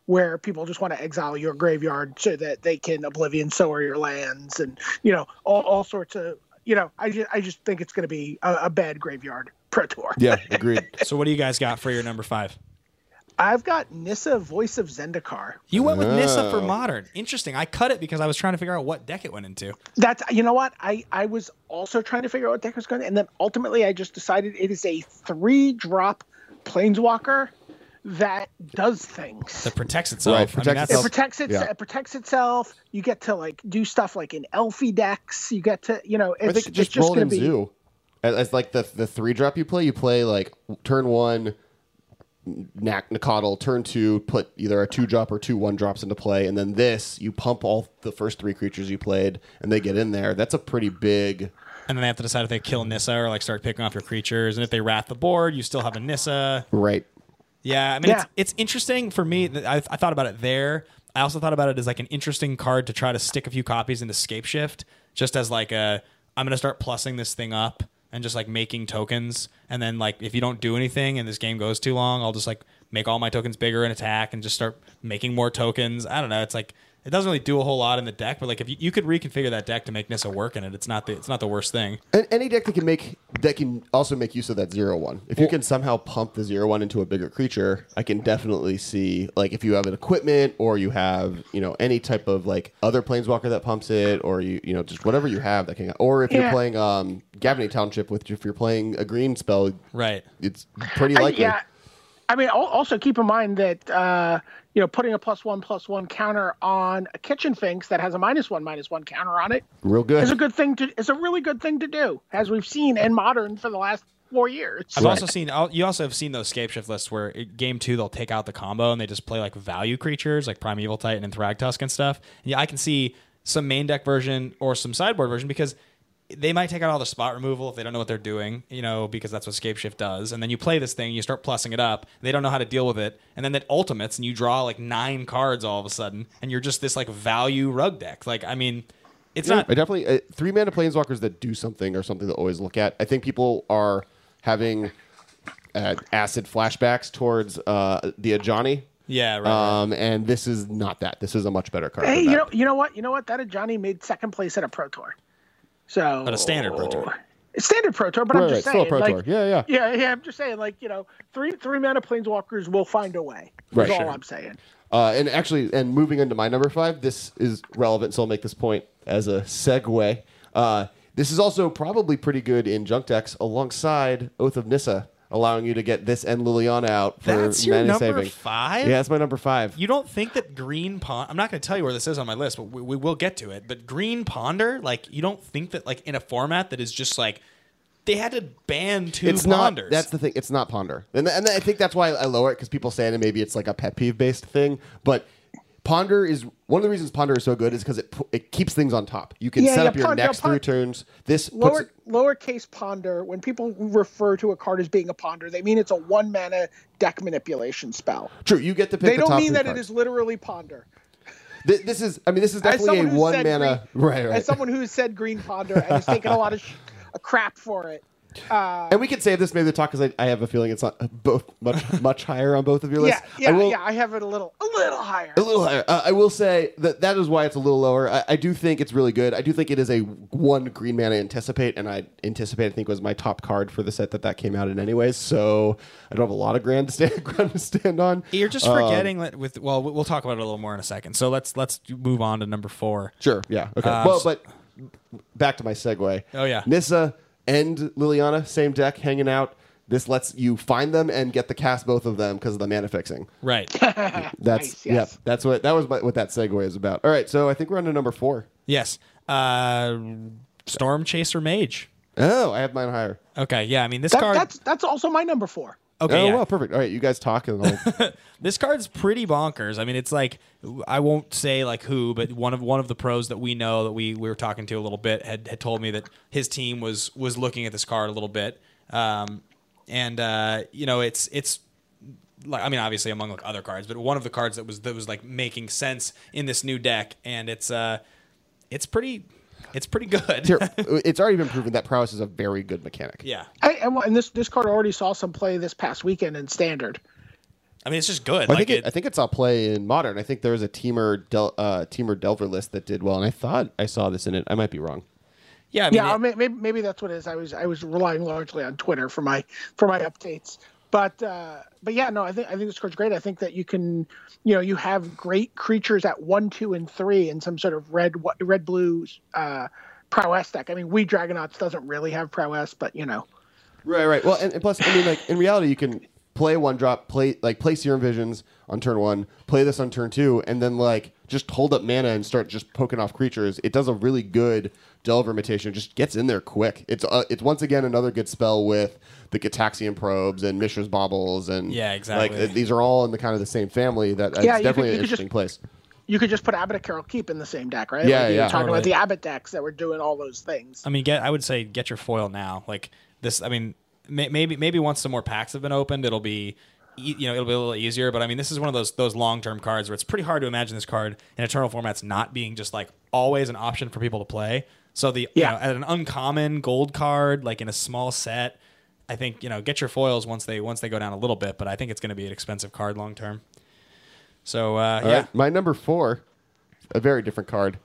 where people just want to exile your graveyard so that they can oblivion sower your lands and you know all, all sorts of you know I just I just think it's going to be a, a bad graveyard pro tour. Yeah, agreed. so what do you guys got for your number five? I've got Nissa Voice of Zendikar. You went with Nissa for Oh. modern. Interesting. I cut it because I was trying to figure out what deck it went into. That's you know what I I was also trying to figure out what deck it was going, to, and then ultimately I just decided it is a three drop planeswalker that does things. That protects itself. Right, I mean, protects it itself. protects it. Yeah. It protects itself. You get to like do stuff like in Elfie decks. You get to you know. It's, I think it's just, just roll going in to be. zoo. As, as like the the three drop you play, you play like turn one, Nak Nacatl, turn two, put either a two drop or two one drops into play, and then this you pump all the first three creatures you played, and they get in there. That's a pretty big. and then they have to decide if they kill Nissa or like start picking off your creatures. And if they wrath the board, you still have a Nissa. Right. Yeah, I mean, Yeah. It's, it's interesting for me. I, I thought about it there. I also thought about it as like an interesting card to try to stick a few copies into Scape Shift, just as like a I'm gonna start plussing this thing up and just like making tokens, and then like if you don't do anything and this game goes too long, I'll just like make all my tokens bigger and attack and just start making more tokens. I don't know. It's like it doesn't really do a whole lot in the deck, but like if you, you could reconfigure that deck to make Nissa work in it, it's not the it's not the worst thing. And any deck that can make that can also make use of that zero one. If you can somehow pump the zero one into a bigger creature, I can definitely see like if you have an equipment or you have you know any type of like other planeswalker that pumps it, or you you know just whatever you have that can. Or if you're Yeah. playing um Gavony Township with if you're playing a green spell, Right. it's pretty I- likely. yeah. I mean, also keep in mind that uh, you know putting a plus one plus one counter on a kitchen finks that has a minus one minus one counter on it Real good. is a good thing to is a really good thing to do, as we've seen in modern for the last four years. I've Right. also seen you also have seen those scape shift lists where game two they'll take out the combo and they just play like value creatures like Primeval Titan and Thragtusk and stuff. And yeah, I can see some main deck version or some sideboard version because they might take out all the spot removal if they don't know what they're doing, you know, because that's what scape shift does. And then you play this thing, you start plussing it up. They don't know how to deal with it, and then it ultimates and you draw like nine cards all of a sudden, and you're just this like value rug deck. Like I mean, it's not I definitely uh, three mana planeswalkers that do something or something to always look at. I think people are having uh, acid flashbacks towards uh, the Ajani. yeah right. right. Um, and this is not that. This is a much better card. Hey, you know, you know what? You know what? That Johnny made second place at a pro tour. So But a standard Pro Tour. Standard pro tour, but Right, I'm just right, saying, Pro like, Tour. Yeah, yeah. yeah, yeah. I'm just saying, like, you know, three three mana planeswalkers will find a way. Right, That's all sure. I'm saying. Uh, and actually, and moving into my number five, this is relevant, so I'll make this point as a segue. Uh, This is also probably pretty good in junk decks alongside Oath of Nissa, allowing you to get this and Liliana out for That's your mana number saving. five? Yeah, that's my number five. You don't think that Green Pond? I'm not going to tell you where this is on my list, but we, we will get to it. But Green Ponder, like, you don't think that, like, in a format that is just like they had to ban two it's not. Ponders. That's the thing. It's not ponder, and and I think that's why I lower it because people say it and maybe it's like a pet peeve based thing, but. Ponder is one of the reasons Ponder is so good is because it it keeps things on top. You can Yeah, set yeah, up your Ponder- next three turns. This puts Lower it- lowercase ponder. When people refer to a card as being a ponder, they mean it's a one mana deck manipulation spell. true. You get to pick. They the They don't mean that cards. it is literally ponder. Thi- This is. I mean, this is definitely someone a who one mana. green- right, right. As someone who's said green ponder and has taken a lot of sh- a crap for it. Uh, and we can save this maybe to talk because I, I have a feeling it's not both much much higher on both of your lists. yeah, yeah, I will, yeah. I have it a little, a little higher. A little higher. Uh, I will say that that is why it's a little lower. I, I do think it's really good. I do think it is a one green mana anticipate, and I anticipate I think was my top card for the set that that came out in anyways. So I don't have a lot of grand to stand, ground to stand on. You're just Um, forgetting that with well, we'll talk about it a little more in a second. So let's let's move on to number four. Sure. Yeah. Okay. Uh, well, but back to my segue. Oh, yeah. Nissa and Liliana, same deck, hanging out. This lets you find them and get the cast both of them because of the mana fixing. Right. That's Nice, yeah. yes. That's what that was. What that segue is about. All right. So I think we're on to number four. yes. Uh, Storm Chaser Mage. Oh, I have mine higher. Okay. Yeah. I mean, this That, card. that's that's also my number four. Okay. oh, yeah. well, perfect. All right, you guys talk and I'll this card's pretty bonkers. I mean, it's like I won't say like who, but one of one of the pros that we know that we, we were talking to a little bit had, had told me that his team was was looking at this card a little bit, um, and uh, you know it's it's like I mean obviously among like other cards, but one of the cards that was that was like making sense in this new deck, and it's uh it's pretty it's pretty good. Here, it's already been proven that prowess is a very good mechanic. yeah, I, and, and this this card already saw some play this past weekend in standard. I mean it's just good. I like think it, I think it's all play in modern. I think there was a Temur Del, uh, Temur Delver list that did well, and I thought I saw this in it. I might be wrong. yeah, I mean, yeah, it- maybe, maybe that's what it is. I was I was relying largely on Twitter for my for my updates. But uh, but yeah, no, I think I think this card's great. I think that you can, you know, you have great creatures at one, two, and three in some sort of red red blue uh, prowess deck. I mean, we Dragonauts doesn't really have prowess, but you know, Right, right. Well, and, and plus, I mean, like in reality, you can play one drop, play like play Serum Visions on turn one, play this on turn two, and then like just hold up mana and start just poking off creatures. It does a really good Delver mutation just gets in there quick. It's uh, it's once again another good spell with the Gitaxian probes and Mishra's baubles and Yeah, exactly. Like uh, these are all in the kind of the same family. That uh, Yeah, it's definitely could- an you could just- interesting place. you could just put Abbot Keral Keep in the same deck, right? Yeah, like you yeah. talking Totally. about the Abbot decks that were doing all those things. I mean, get I would say get your foil now. Like this, I mean, may, maybe maybe once some more packs have been opened, it'll be e- you know it'll be a little easier. But I mean, this is one of those those long term cards where it's pretty hard to imagine this card in eternal formats not being just like always an option for people to play. So the Yeah. you know, at an uncommon gold card like in a small set, I think you know get your foils once they once they go down a little bit. But I think it's going to be an expensive card long term. So uh, yeah, right, my number four, a very different card,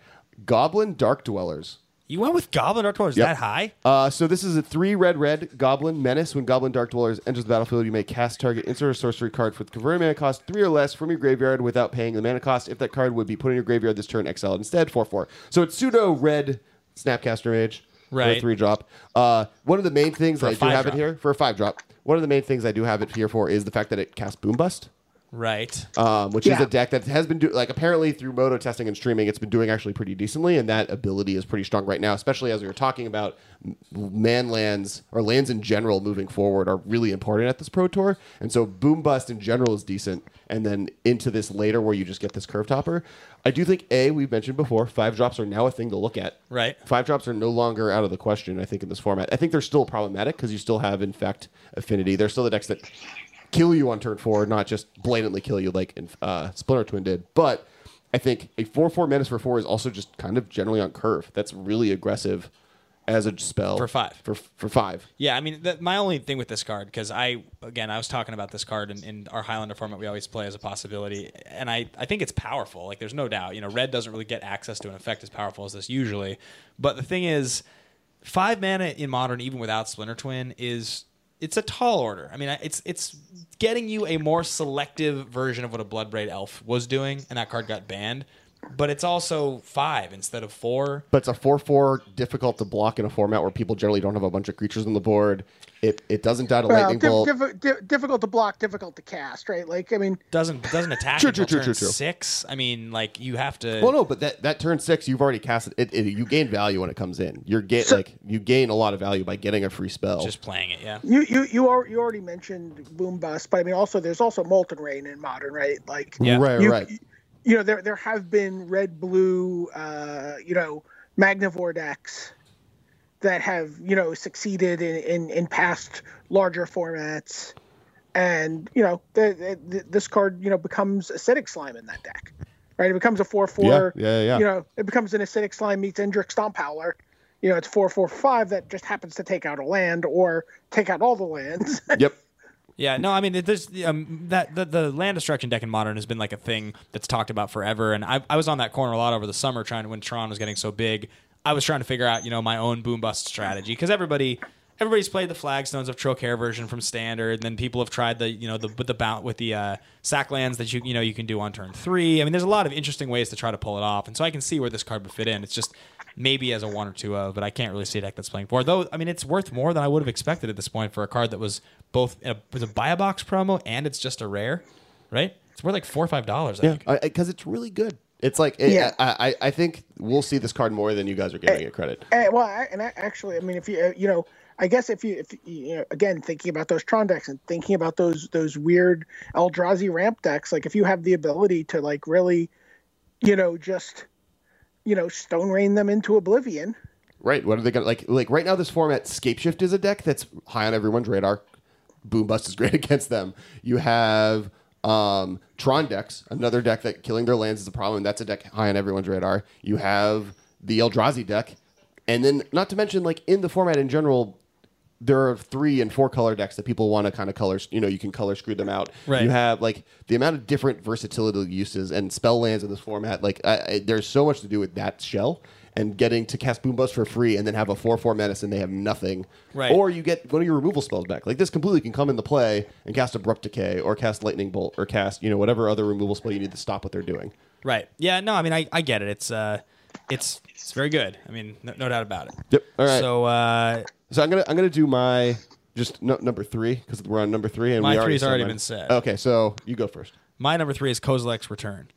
Goblin Dark Dwellers. you went with Goblin Dark Dwellers Yep. that high. Uh, so this is a three red red goblin menace. When Goblin Dark Dwellers enters the battlefield, you may cast target instant or sorcery card with converted mana cost three or less from your graveyard without paying the mana cost. If that card would be put in your graveyard this turn, exiled instead. Four four. So it's pseudo red Snapcaster Mage. for a Right. three drop. Uh, one of the main things For a I do five have it here for a five drop. One of the main things I do have it here for is the fact that it casts Boom Bust Right. um, which is a deck that has been do- like apparently through moto testing and streaming, it's been doing actually pretty decently, and that ability is pretty strong right now. Especially as we were talking about, m- man lands or lands in general moving forward are really important at this pro tour, and so boom bust in general is decent, and then into this later where you just get this curve topper. I do think a we've mentioned before, five drops are now a thing to look at. Right. Five drops are no longer out of the question. I think in this format, I think they're still problematic because you still have infect affinity. They're still the decks that kill you on turn four, not just blatantly kill you like in, uh, Splinter Twin did. But I think a four four menace for four is also just kind of generally on curve. That's really aggressive as a spell For five. For for five. Yeah, I mean, my only thing with this card, because I, again, I was talking about this card in, in our Highlander format we always play as a possibility, and I, I think it's powerful. Like, there's no doubt. You know, red doesn't really get access to an effect as powerful as this usually. But the thing is, five mana in modern, even without Splinter Twin, is it's a tall order. I mean, it's it's getting you a more selective version of what a Bloodbraid Elf was doing, and that card got banned. But it's also five instead of four. But it's a four-four, difficult to block in a format where people generally don't have a bunch of creatures on the board. It it doesn't die to Well, lightning diff- bolt. diff- di- difficult to block, difficult to cast, right? Like, I mean, Doesn't doesn't attack True, until true, true, turn true, true. six. I mean, like you have to. Well, no, but that, that turn six, you've already cast it. it, it you gain value when it comes in. You're ga- So- like you gain a lot of value by getting a free spell. just playing it. Yeah. you you you, al- you already mentioned Boom Bust, but I mean, also there's also Molten Rain in Modern, right? Like, Yeah. Right, you, right. you know, there there have been red blue, uh, you know, Magnivore decks that have you know succeeded in in, in past larger formats, and you know, the, the, this card you know becomes acidic slime in that deck, right? It becomes a four four. Yeah, yeah, yeah. You know, it becomes an acidic slime meets Indrik Stomp Howler. You know, it's four four five that just happens to take out a land or take out all the lands. Yep. Yeah, no, I mean, there's um, that the, the land destruction deck in modern has been like a thing that's talked about forever, and I, I was on that corner a lot over the summer trying to when Tron was getting so big. I was trying to figure out you know my own boom bust strategy because everybody everybody's played the flagstones of Trokair version from standard, and then people have tried the you know the with the with the uh, sack lands that you you know you can do on turn three. I mean, there's a lot of interesting ways to try to pull it off, and so I can see where this card would fit in. It's just maybe as a one or two of, but I can't really see a deck that's playing four. Though I mean, it's worth more than I would have expected at this point for a card that was both a, was a buy a box promo and it's just a rare, right? It's worth like four or five dollars. I Yeah, think. because it's really good. It's like it, Yeah. I, I I think we'll see this card more than you guys are giving it credit. Eh, well, I, and I, actually, I mean, if you, uh, you know, I guess if you, if you, you know, again, thinking about those Tron decks and thinking about those those weird Eldrazi ramp decks, like if you have the ability to like really, you know, just, you know, stone rain them into oblivion. Right. What are they gonna like? Like right now, this format, Scapeshift is a deck that's high on everyone's radar. Boom Bust is great against them. You have um, Tron decks, another deck that killing their lands is a problem. That's a deck high on everyone's radar. You have the Eldrazi deck, and then not to mention like in the format in general, there are three and four color decks that people want to kind of color. You know, you can color screw them out. Right. You have like the amount of different versatility uses and spell lands in this format. Like I, I, there's so much to do with that shell and getting to cast Boom Bust for free and then have a four four medicine. They have nothing. Right. Or you get one of your removal spells back. Like this completely can come into play and cast Abrupt Decay or cast Lightning Bolt or cast you know whatever other removal spell you need to stop what they're doing. Right. Yeah. No. I mean, I, I get it. It's uh, it's it's very good. I mean, no, no doubt about it. Yep. All right. So uh, So I'm gonna I'm gonna do my just no, number three because we're on number three and My we already three's said already mine. been said. Okay, so you go first. my number three is Kozilek's Return,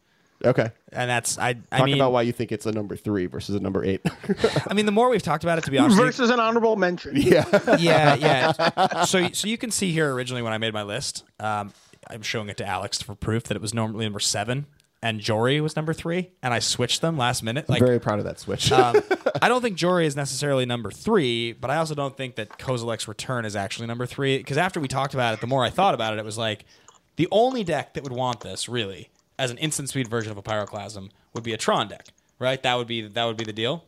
Okay, and that's I. I talk mean, about why you think it's a number three versus a number eight. I mean, the more we've talked about it, to be honest, with you- versus an honorable mention. yeah, yeah, yeah. So, so you can see here originally when I made my list, um, I'm showing it to Alex for proof that it was normally number seven, and Jori was number three, and I switched them last minute. Like, very proud of that switch. um, I don't think Jori is necessarily number three, but I also don't think that Kozilek's Return is actually number three. Because after we talked about it, the more I thought about it, it was like the only deck that would want this really as an instant speed version of a Pyroclasm would be a Tron deck, right? That would be that would be the deal.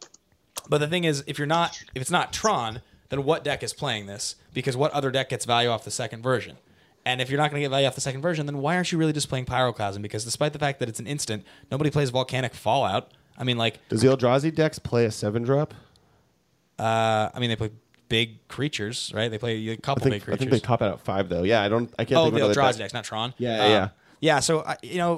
But the thing is, if you're not, if it's not Tron, then what deck is playing this? Because what other deck gets value off the second version? And if you're not going to get value off the second version, then why aren't you really just playing Pyroclasm? Because despite the fact that it's an instant, nobody plays Volcanic Fallout. I mean, like, Does the Eldrazi decks play a seven drop? uh, I mean, they play big creatures, right? They play a I couple think big I creatures. think they cop out at five though. Yeah, I don't. I can't oh, think the of another Eldrazi deck. decks, not Tron. Yeah, Um, yeah. yeah. So I, you know,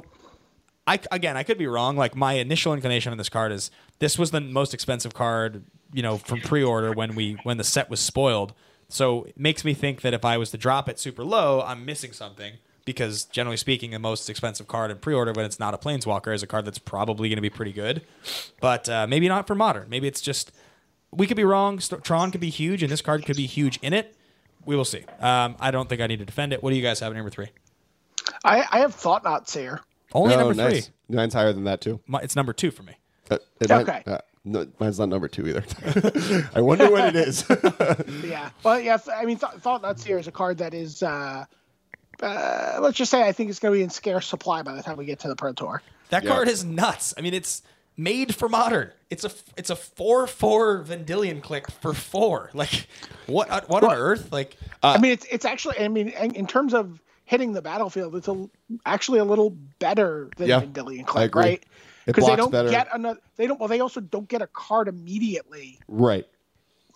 I again, I could be wrong. Like my initial inclination on this card is this was the most expensive card, you know, from pre-order when we when the set was spoiled. So it makes me think that if I was to drop it super low, I'm missing something. Because generally speaking, the most expensive card in pre-order when it's not a planeswalker is a card that's probably going to be pretty good, but uh, maybe not for modern. Maybe it's just we could be wrong. St- Tron could be huge, and this card could be huge in it. We will see. Um, I don't think I need to defend it. What do you guys have at number three? I, I have Thought-Knot Seer. Only oh, number nice. three. Mine's higher than that too. My, it's number two for me. Uh, it might- Okay. uh, no, mine's not number two either. I wonder what it is. Yeah. Well, yeah. I mean, Th- Thought-Knot Seer is a card that is, uh, uh, let's just say, I think it's going to be in scarce supply by the time we get to the Pro Tour. That Yeah. card is nuts. I mean, it's made for modern. It's a it's a four four Vendilion Clique for four. Like what uh, what on earth? Like Uh, I mean, it's it's actually. I mean, in in terms of hitting the battlefield, it's a, actually a little better than Yeah, Vendilion I Clique, agree. right? It Because they don't better. get another. They don't. Well, they also don't get a card immediately right.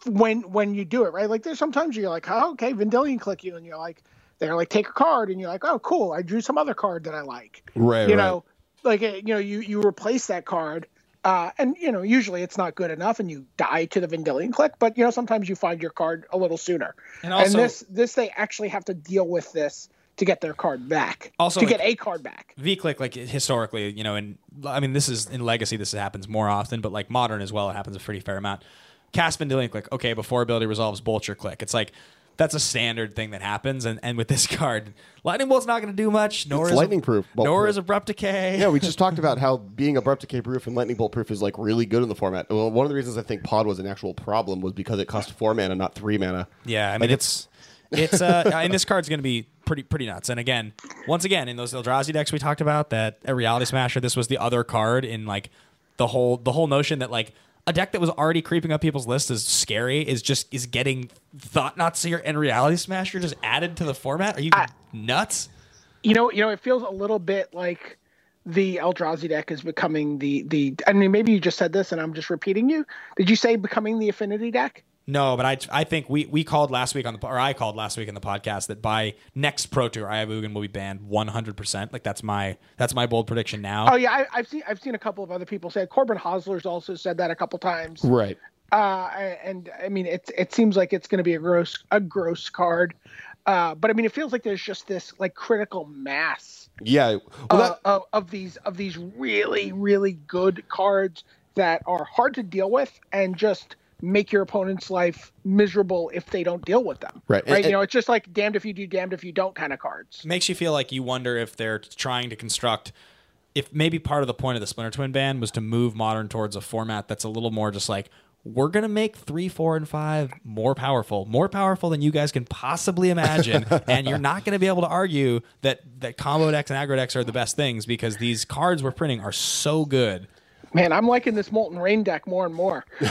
when when you do it, right? Like there's sometimes you're like, oh, okay, Vendilion Clique you, and you're like, they're like, take a card, and you're like, oh, cool, I drew some other card that I like. Right. you right. know like uh, you know you you replace that card uh, and you know usually it's not good enough and you die to the Vendilion Clique but you know sometimes you find your card a little sooner And also- this this they actually have to deal with this to get their card back Also, to like- get a card back V Clique like historically, you know, and I mean this is in legacy this happens more often, but like modern as well, it happens a pretty fair amount. Cast Vendilion Clique, okay, before ability resolves, bolt your Clique. It's like that's a standard thing that happens, and, and with this card, lightning bolt's not going to do much. Nor It's is lightning proof, Nor proof. is abrupt decay. Yeah, we just talked about how being abrupt decay proof and lightning bolt proof is like really good in the format. Well, one of the reasons I think pod was an actual problem was because it cost four mana, not three mana. Yeah, I mean Like, it's it's uh and this card's going to be pretty pretty nuts. And again, once again in those Eldrazi decks we talked about that a Reality Smasher, this was the other card in like the whole the whole notion that like a deck that was already creeping up people's lists is scary is just is getting Thought-Knot Seer and Reality Smasher just added to the format. Are you nuts? you know you know it feels a little bit like the Eldrazi deck is becoming the the I mean maybe you just said this and I'm just repeating you did you say becoming the affinity deck No, but I I think we we called last week on the or I called last week in the podcast that by next Pro Tour, Eye of Ugin will be banned 100. percent Like that's my that's my bold prediction now. Oh yeah, I, I've seen I've seen a couple of other people say. it. Corbin Hosler's also said that a couple times. Right. Uh, and I mean, it it seems like it's going to be a gross a gross card. Uh, but I mean, it feels like there's just this like critical mass Yeah. Well, uh, of, of these of these really really good cards that are hard to deal with and just make your opponent's life miserable if they don't deal with them. Right, Right. and- you know, it's just like damned if you do, damned if you don't kind of cards. makes you feel like you wonder if they're trying to construct if maybe part of the point of the Splinter Twin ban was to move modern towards a format that's a little more just like we're gonna make three, four, and five more powerful, more powerful than you guys can possibly imagine, and you're not gonna be able to argue that that combo decks and aggro decks are the best things because these cards we're printing are so good. Man, I'm liking this Molten Rain deck more and more. well,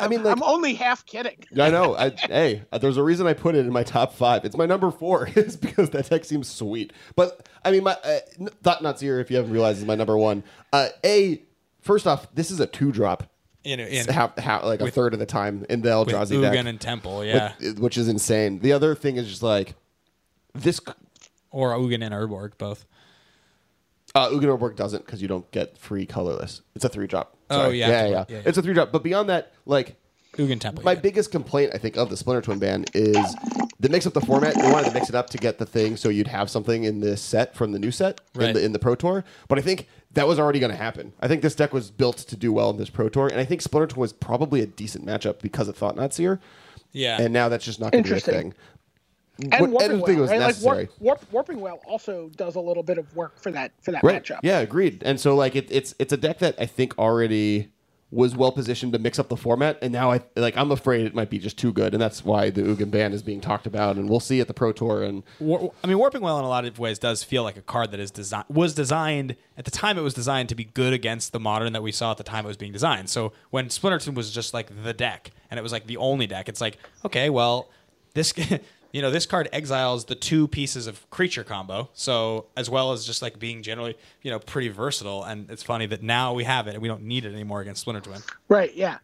I mean, like, I'm only half kidding. I know. I, hey, there's a reason I put it in my top five. It's my number four, is because that deck seems sweet. But I mean, my uh, Thought-Knot Seer. If you haven't realized, is my number one. Uh, a first off, this is a two drop. In, in Half, half, like a third of the time in the with Eldrazi deck, Ugin and Temple, yeah, with- which is insane. The other thing is just like this. or Ugin and Urborg, both. Uh, Ugin Urborg doesn't because you don't get free colorless. It's a three drop. Oh, yeah, yeah, yeah. Yeah, yeah. It's a three drop. But beyond that, like Ugin Temple. my yeah. biggest complaint, I think, of the Splinter Twin ban is the mix up the format. They wanted to mix it up to get the thing so you'd have something in this set from the new set Right. in the in the Pro Tour. But I think that was already going to happen. I think this deck was built to do well in this Pro Tour, and I think Splinter Twin was probably a decent matchup because of Thought-Knot Seer. yeah, And now that's just not going to be a Interesting. thing. And What- I Warping didn't Well, was right? Like warp, warp, Warping Wail also does a little bit of work for that for that Right. matchup. Yeah, agreed. And so like it, it's it's a deck that I think already was well positioned to mix up the format, and now I like I'm afraid it might be just too good, and that's why the Ugin ban is being talked about, and we'll see at the Pro Tour. And War, I mean, Warping Wail in a lot of ways does feel like a card that is design was designed at the time. It was designed to be good against the modern that we saw at the time it was being designed. So when Splinter Twin was just like the deck, and it was like the only deck, it's like okay, well, this you know this card exiles the two pieces of creature combo, so as well as just like being generally you know pretty versatile. And it's funny that now we have it and we don't need it anymore against Splinter Twin. Right. Yeah.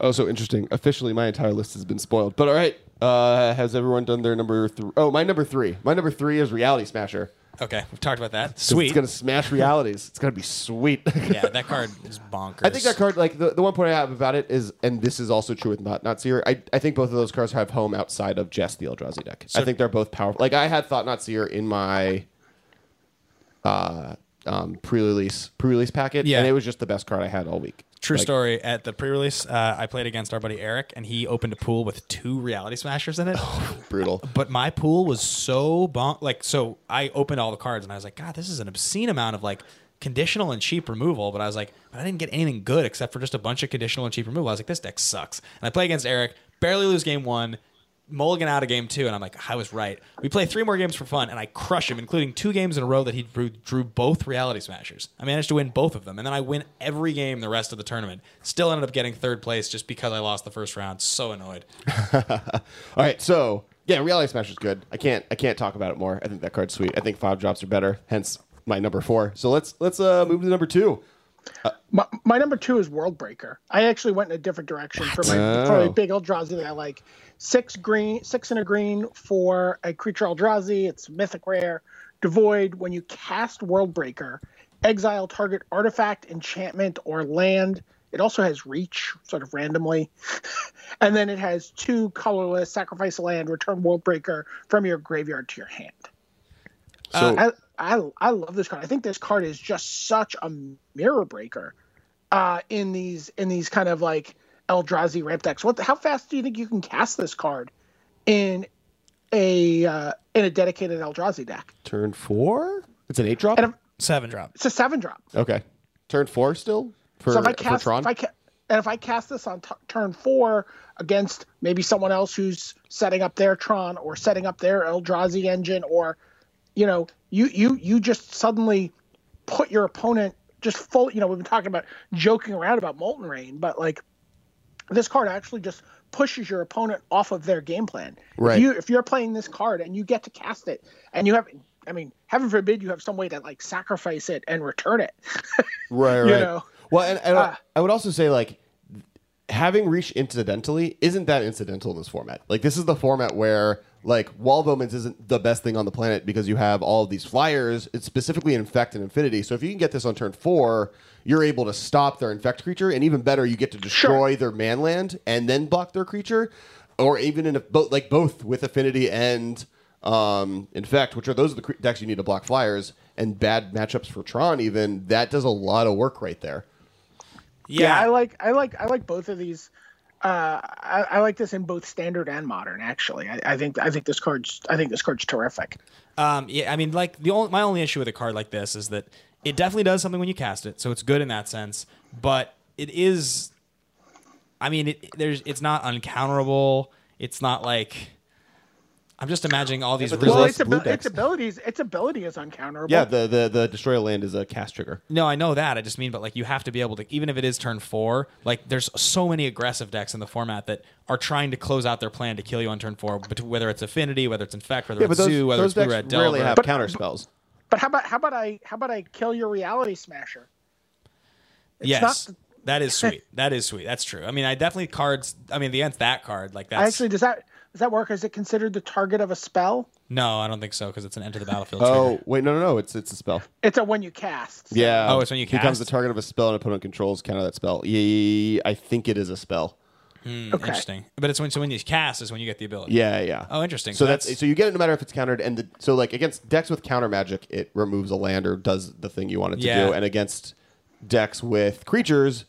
oh, so interesting. Officially, my entire list has been spoiled. But all right, uh, has everyone done their number? Th- oh, my number three. My number three is Reality Smasher. Okay, we've talked about that. 'Cause Sweet. It's gonna smash realities. it's gonna be sweet. yeah, that card is bonkers. I think that card, like the, the one point I have about it is, and this is also true with Not Not Seer. I, I think both of those cards have home outside of just the Eldrazi deck. I think they're both powerful. Like I had Thought-Knot Seer in my uh, um, pre-release pre-release packet, Yeah. and it was just the best card I had all week. True Like, story. At the pre-release, uh, I played against our buddy Eric, and he opened a pool with two Reality Smashers in it. Brutal. but my pool was so bon- like so. I opened all the cards, and I was like, God, this is an obscene amount of like conditional and cheap removal. But I was like, but I didn't get anything good except for just a bunch of conditional and cheap removal. I was like, this deck sucks. And I play against Eric, barely lose game one. Mulligan out of game two, and I'm like, I was right. We play three more games for fun, and I crush him, including two games in a row that he drew, drew both Reality Smashers. I managed to win both of them, and then I win every game the rest of the tournament. Still ended up getting third place just because I lost the first round. So annoyed. All right, so yeah, Reality smasher's good. I can't I can't talk about it more. I think that card's sweet. I think five drops are better. Hence my number four. So let's let's uh, move to number two. Uh, my, my number two is World Breaker. I actually went in a different direction for my for Oh. my big Eldrazi that I like. Six green, six and a green for a creature Eldrazi. It's mythic rare. devoid. When you cast Worldbreaker, exile target artifact, enchantment, or land. It also has reach, sort of randomly. and then it has two colorless, sacrifice a land, return Worldbreaker from your graveyard to your hand. So I, I I love this card. I think this card is just such a mirror breaker uh, in these in these kind of like Eldrazi ramp decks. What? The, how fast do you think you can cast this card in a uh, in a dedicated Eldrazi deck? turn four. It's an eight drop. And if, Seven drop. it's a seven drop. okay. Turn four still for, so if I for cast Tron. if I ca- and if I cast this on t- turn four against maybe someone else who's setting up their Tron or setting up their Eldrazi engine, or you know, you you you just suddenly put your opponent just full. You know, we've been talking about joking around about Molten Rain, but like this card actually just pushes your opponent off of their game plan. Right. If you if you're playing this card and you get to cast it, and you have. I mean, heaven forbid you have some way to like sacrifice it and return it. Right, you right. know. Well, and, and Ah. I would also say like having reach incidentally isn't that incidental in this format. Like this is the format where like wall of omens isn't the best thing on the planet because you have all of these flyers. It's specifically infect and infinity. So if you can get this on turn four, you're able to stop their infect creature, and even better, you get to destroy their manland and then block their creature, or even in a, both like both with affinity and um, infect, which are those are the cre- decks you need to block flyers and bad matchups for Tron. Even that does a lot of work right there. yeah, I like I like I like both of these. Uh, I, I like this in both standard and modern. Actually, I, I think I think this card's I think this card's terrific. Um, yeah, I mean, like the only, my only issue with a card like this is that it definitely does something when you cast it, so it's good in that sense. But it is, I mean, it, there's it's not uncounterable. It's not like I'm just imagining all these but there's Well, its, blue abil- its abilities its ability is uncounterable. Yeah, the the the destroy land is a cast trigger. No, I know that. I just mean, but like you have to be able to, even if it is turn four, like there's so many aggressive decks in the format that are trying to close out their plan to kill you on turn four, but whether it's affinity, whether it's infect, whether Yeah, it's those, zoo, whether it's blue decks red rarely delver. have But- counter spells. But how about how about I how about I kill your reality smasher? It's yes, not- that is sweet. That is sweet. That's true. I mean, I definitely cards. I mean, the end that card, like that's Actually, does that does that work? Is it considered the target of a spell? no, I don't think so because it's an enter the battlefield. Oh trigger. wait, no, no, no. It's it's a spell. It's a when you cast. so- Yeah. Oh, it's when you cast. becomes the target of a spell and opponent controls counter that spell. Yeah, I think it is a spell. Hmm, okay. interesting. But it's when so when you cast is when you get the ability. Yeah, yeah. Oh, interesting. So So that's, that's- so you get it no matter if it's countered, and the, so like against decks with counter magic, it removes a land or does the thing you want it to Yeah. do, and against decks with creatures,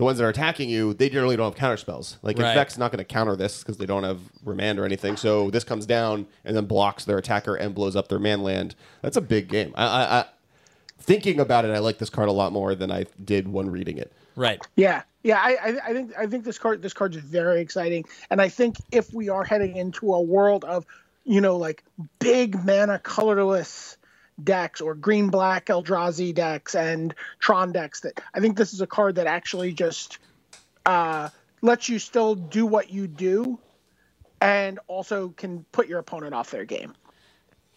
the ones that are attacking you, they generally don't have counter spells. Like Right. Infect's not going to counter this because they don't have remand or anything. So this comes down and then blocks their attacker and blows up their man land. That's a big game. I, I, I thinking about it, I like this card a lot more than I did when reading it. right. Yeah, yeah. I, I, I think I think this card this card's very exciting, and I think if we are heading into a world of, you know, like big mana colorless decks or green black Eldrazi decks and Tron decks, that I think this is a card that actually just uh, lets you still do what you do, and also can put your opponent off their game.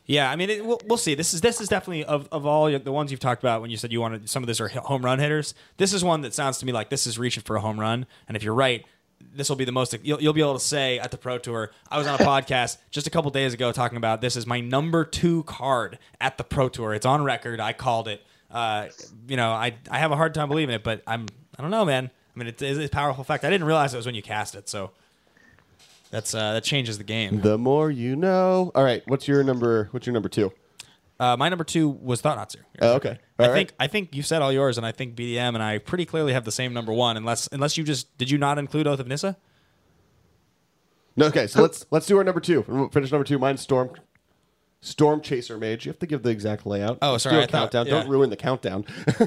Yeah, I mean, it, we'll, we'll see. This is this is definitely of, of all the ones you've talked about when you said you wanted some of these are home run hitters. This is one that sounds to me like this is reaching for a home run. And if you're right, this will be the most. You'll, you'll be able to say at the Pro Tour. I was on a podcast just a couple days ago talking about this is my number two card at the Pro Tour. It's on record. I called it. Uh, you know, I I have a hard time believing it, but I'm I don't know, man. I mean, it is a powerful fact. I didn't realize it was when you cast it, so that's uh, that changes the game. The more you know. All right, what's your number? What's your number two? Uh, my number two was Thought-Knot Seer. Oh, okay. I All right. think I think you said all yours, and I think BDM and I pretty clearly have the same number one, unless unless you just did you not include Oath of Nissa? No, okay, so let's let's do our number two. Finish number two. Mine's Storm Storm Chaser Mage. You have to give the exact layout. Oh, sorry, do a I thought- countdown. yeah. Don't ruin the countdown. so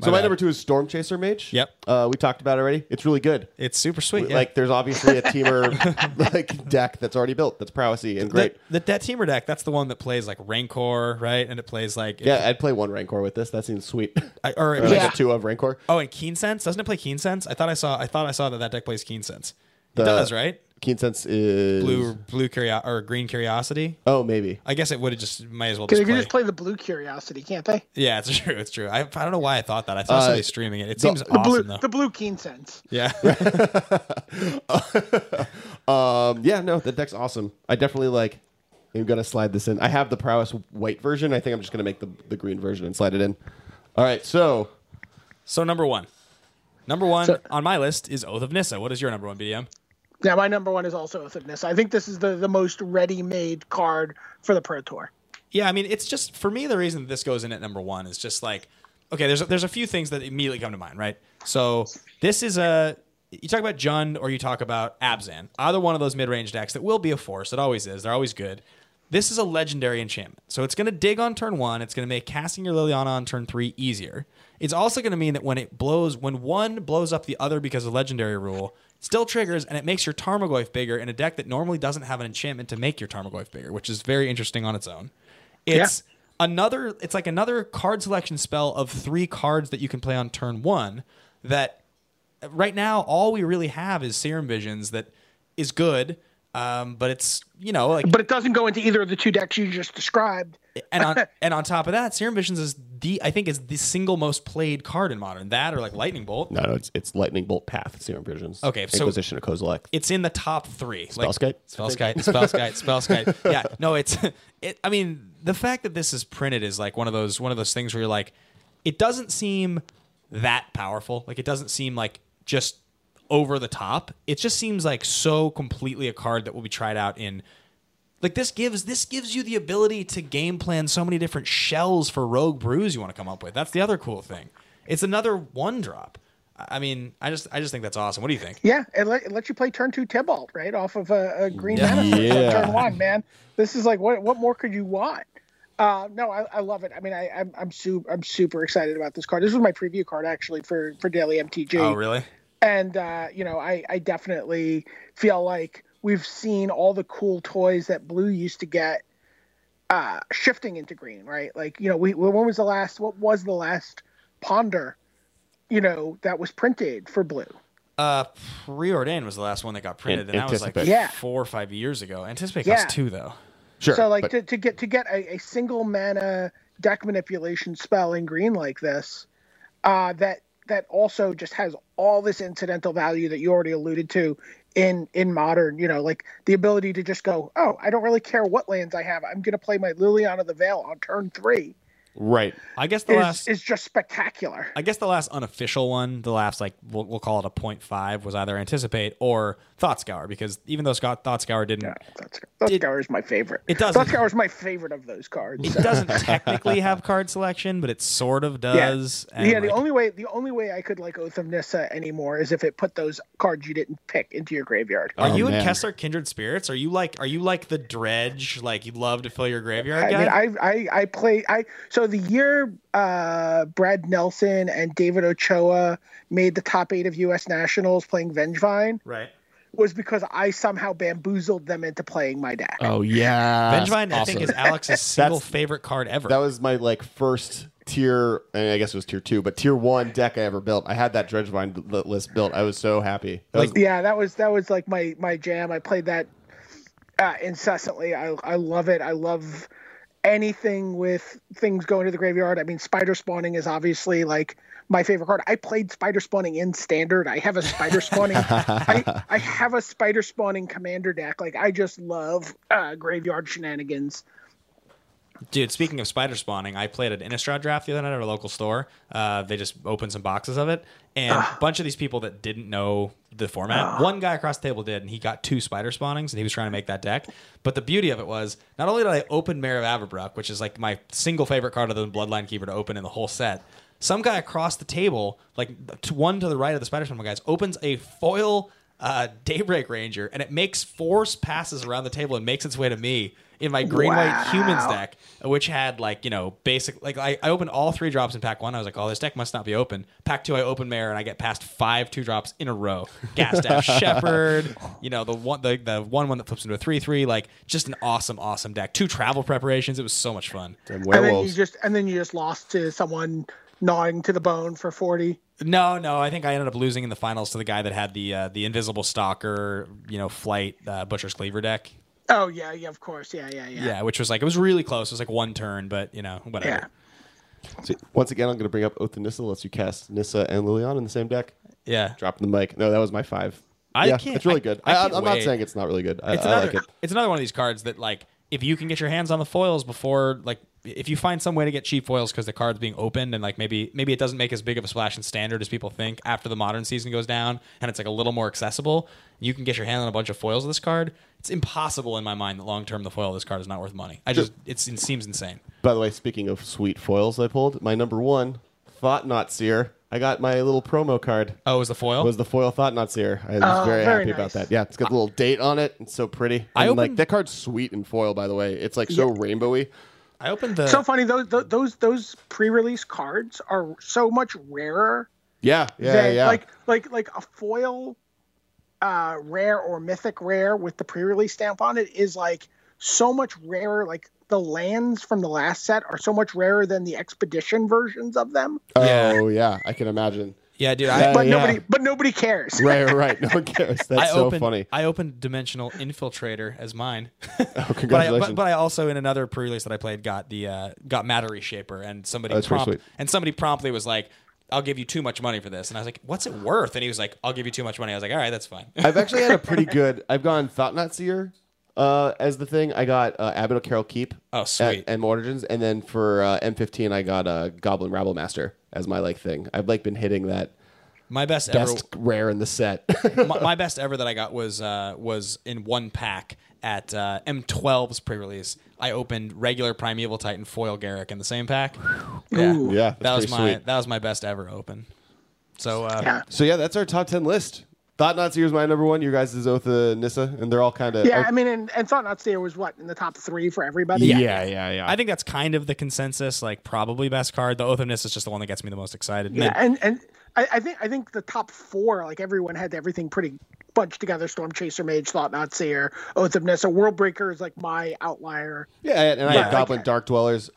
my, bad. number two is Storm Chaser Mage. Yep. Uh, we talked about it already. It's really good. It's super sweet. yeah. Like, there's obviously a Temur like deck that's already built. That's prowessy and great. That, that that Temur deck, that's the one that plays like Rancor, right? And it plays like yeah, I'd play one Rancor with this. That seems sweet. I, or, or like Yeah. a two of Rancor. oh, and Keen Sense doesn't it play Keen Sense? I thought I saw I thought I saw that that deck plays Keen Sense. It The- does, right? Keen Sense is Blue blue curio- or green curiosity. Oh, maybe. I guess it would have just might as well Because just they can play. just play the blue curiosity, can't they? Yeah, it's true. It's true. I, I don't know why I thought that. I thought Uh, somebody streaming it. It seems The awesome blue though. the blue keen sense. yeah. Um, yeah, no, the deck's awesome. I definitely like. I'm gonna slide this in. I have the prowess white version. I think I'm just gonna make the, the green version and slide it in. All right, so So number one, number one So- on my list is Oath of Nissa. What is your number one, BDM? Yeah, my number one is also Oath of. I think this is the, the most ready-made card for the Pro Tour. Yeah, I mean, it's just for me the reason this goes in at number one is just like, okay, there's a, there's a few things that immediately come to mind, right? So this is a you talk about Jund or you talk about Abzan, either one of those mid range decks that will be a force. It always is. They're always good. This is a legendary enchantment, so it's going to dig on turn one. It's going to make casting your Liliana on turn three easier. It's also going to mean that when it blows, when one blows up the other because of legendary rule, it still triggers and it makes your Tarmogoyf bigger in a deck that normally doesn't have an enchantment to make your Tarmogoyf bigger, which is very interesting on its own. It's another it's like another card selection spell of three cards that you can play on turn 1 that right now all we really have is Serum Visions that is good um, but it's you know like But it doesn't go into either of the two decks you just described. and on and on top of that Serum Visions is the I think is the single most played card in modern that or like Lightning Bolt no, no, it's it's lightning bolt path serum visions. Okay, so- Inquisition of Kozilek. it's in the top three. Spellskite? Spellskite, Spellskite, Spellskite. Yeah, no, it's it. I mean, the fact that this is printed is like one of those one of those things where you're like, it doesn't seem that powerful. Like it doesn't seem like just over the top. It just seems like so completely a card that will be tried out in. Like this gives this gives you the ability to game plan so many different shells for rogue brews you want to come up with. That's the other cool thing. It's another one drop. I I mean, I just I just think that's awesome. What do you think? Yeah, it, let, it lets you play turn two Tybalt, right? Off of a, a green Yeah. mana Yeah. turn one, man. This is like, what what more could you want? Uh, no, I, I love it. I mean, I, I'm I'm super I'm super excited about this card. This was my preview card actually for for Daily MTG. Oh, really? And uh, you know I, I definitely feel like we've seen all the cool toys that blue used to get uh, shifting into green right like you know we when was the last what was the last ponder you know that was printed for blue Uh, preordained was the last one that got printed, and that was like Yeah. four or five years ago. Anticipate Yeah. costs two though. Sure. so like but- to, to get to get a, a single mana deck manipulation spell in green like this uh, that that also just has all this incidental value that you already alluded to in in modern you know like the ability to just go oh i don't really care what lands i have. I'm going to play my liliana the veil on turn three right. I guess the is, last, is just spectacular I guess the last unofficial one, the last like we'll, we'll call it a point five, was either anticipate or thought scour because even though Scott thought scour didn't, yeah, that's that's It- is my favorite it doesn't- Thought Scour is my favorite of those cards it doesn't technically have card selection, but it sort of does. Yeah, and, yeah. The like, only way the only way I could like Oath of Nissa anymore is if it put those cards you didn't pick into your graveyard. Are Oh, you in man. Kessler Kindred Spirits? Are you like are you like the dredge? Like you love to fill your graveyard I guy? mean, I I I play I so the year uh, Brad Nelson and David Ochoa made the top eight of U.S. Nationals playing Vengevine right. was because I somehow bamboozled them into playing my deck. Oh yeah. Vengevine, I think, is Alex's single favorite card ever. That was my like first tier. I, mean, I guess it was tier two, but tier one deck I ever built. I had that Dredgevine li- list built. I was so happy. That was- yeah, that was that was like my my jam. I played that uh, incessantly. I I love it. I love anything with things going to the graveyard. I mean, spider spawning is obviously like my favorite card. I played spider spawning in standard. I have a spider spawning. I, I have a spider spawning commander deck. Like I just love uh, graveyard shenanigans. Dude, speaking of spider spawning, I played an Innistrad draft the other night at a local store. Uh, they just opened some boxes of it, and a bunch of these people that didn't know the format. One guy across the table did, and he got two spider spawnings, and he was trying to make that deck. But the beauty of it was, not only did I open Mayor of Avabruck, which is like my single favorite card of the Bloodline Keeper to open in the whole set, some guy across the table, like to one to the right of the spider spawn guys, opens a foil uh, Daybreak Ranger, and it makes four passes around the table and makes its way to me in my green white Wow. humans deck, which had like you know basic like I, I opened all three drops in pack one. I was like, oh, this deck must not be open. Pack two, I open Mare, and I get past five two drops in a row. Gatstaf Shepherd, you know the one the, the one one that flips into a three three. Like just an awesome awesome deck. Two travel preparations. It was so much fun. and And then you just and then you just lost to someone gnawing to the bone for forty. No, no, I think I ended up losing in the finals to the guy that had the uh, the invisible stalker, you know, flight uh, butcher's cleaver deck. Oh yeah, yeah, of course, yeah, yeah, yeah. Yeah, which was like it was really close. It was like one turn, but you know, whatever. Yeah. So, once again, I'm going to bring up Oath of Nissa. Lets you cast Nissa and Liliana in the same deck. Yeah. Dropping the mic. No, that was my five. I yeah, can't- it's really I- good. I I, can't am not saying it's not really good. I, it's I another like it. it's another one of these cards that like if you can get your hands on the foils before like if you find some way to get cheap foils because the card's being opened and like maybe maybe it doesn't make as big of a splash in standard as people think after the modern season goes down and it's like a little more accessible you can get your hand on a bunch of foils of this card it's impossible in my mind that long term the foil of this card is not worth money i just it's, it seems insane By the way, speaking of sweet foils I pulled, my number one, Thought-Knot Seer. I got my little promo card. oh it was the foil Was the foil Thought-Knot Seer. I was Oh, very, very happy about that. Yeah, it's got a little date on it. It's so pretty. I And, like that card's sweet in foil, by the way. It's like so rainbowy. I opened the so funny those those- those those pre-release cards are so much rarer Yeah, yeah, than yeah. like like like a foil uh rare or mythic rare with the pre-release stamp on it is like so much rarer like the lands from the last set are so much rarer than the expedition versions of them Oh yeah, I can imagine. Yeah dude Yeah, i but yeah. nobody but nobody cares Right, right. No one cares. That's I so opened, funny. I opened Dimensional Infiltrator as mine. Oh, but, I, congratulations. but, but I also in another pre-release that I played got the uh, got Matter Reshaper, and somebody That's pretty prompt, and somebody promptly was like, "I'll give you too much money for this," and I was like, "What's it worth?" And he was like, "I'll give you too much money." I was like, "All right, that's fine." I've actually had a pretty good. I've gone Thought-Knot Seer uh, as the thing. I got uh, Abbot Keral Keep. Oh, sweet. At, and Origins, and then for uh, M15, I got uh, Goblin Rabble Master as my like thing. I've like been hitting that my best, best rare in the set. my, my best ever that I got was uh, was in one pack at uh, M12's pre-release. I opened regular Primeval Titan foil Garruk in the same pack. Yeah, Ooh. yeah, that was my sweet. that was my best ever open. So uh, yeah So yeah, that's our top ten list. Thought-Knot Seer is my number one. Your guys is Oath of Nissa, and they're all kind of yeah i mean and, and Thought-Knot Seer was what in the top three for everybody yeah, yeah, yeah. I think that's kind of the consensus. Like probably best card. The Oath of Nis is just the one that gets me the most excited. And Yeah, then- and and I, I think I think the top four, like everyone had everything pretty bunched together. Storm Chaser, Mage, Thought-Knot Seer, Oath of Nissa, World Breaker is like my outlier. yeah, and I Yeah. have Goblin Okay. Dark Dwellers.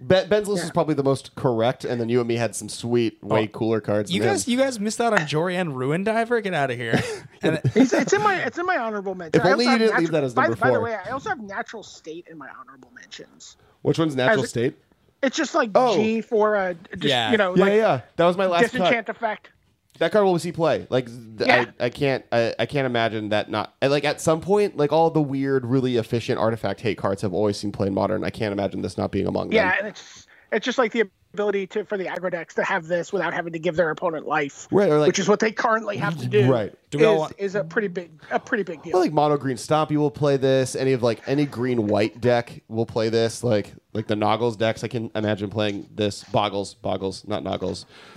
Ben, Ben's list Yeah. is probably the most correct, and then you and me had some sweet, oh, way Oh, cooler cards. you guys, him. you guys missed out on Jori En Ruin Diver. Get out of here. And It's, it's in my it's in my honorable mention. If only you didn't leave that as by- number by, the way, I also have Natural State in my honorable mentions. Which one's Natural As State? It's just like Oh. G for a just, Yeah. you know Yeah, like yeah. That was my last cut. disenchant effect. That card will see play. Like th- Yeah. I, I can't I, I can't imagine that not and, like at some point like all the weird really efficient artifact hate cards have always seen play in modern. I can't imagine this not being among them. Yeah, them. and it's it's just like the ability to for the aggro decks to have this without having to give their opponent life, Right, or like- which is what they currently have to do. Right. Do we is, want- is a pretty big a pretty big deal. Well, like mono green stompy will play this. Any of like any green white deck will play this. Like like the Noggles decks, I can imagine playing this. Boggles, boggles, not Noggles.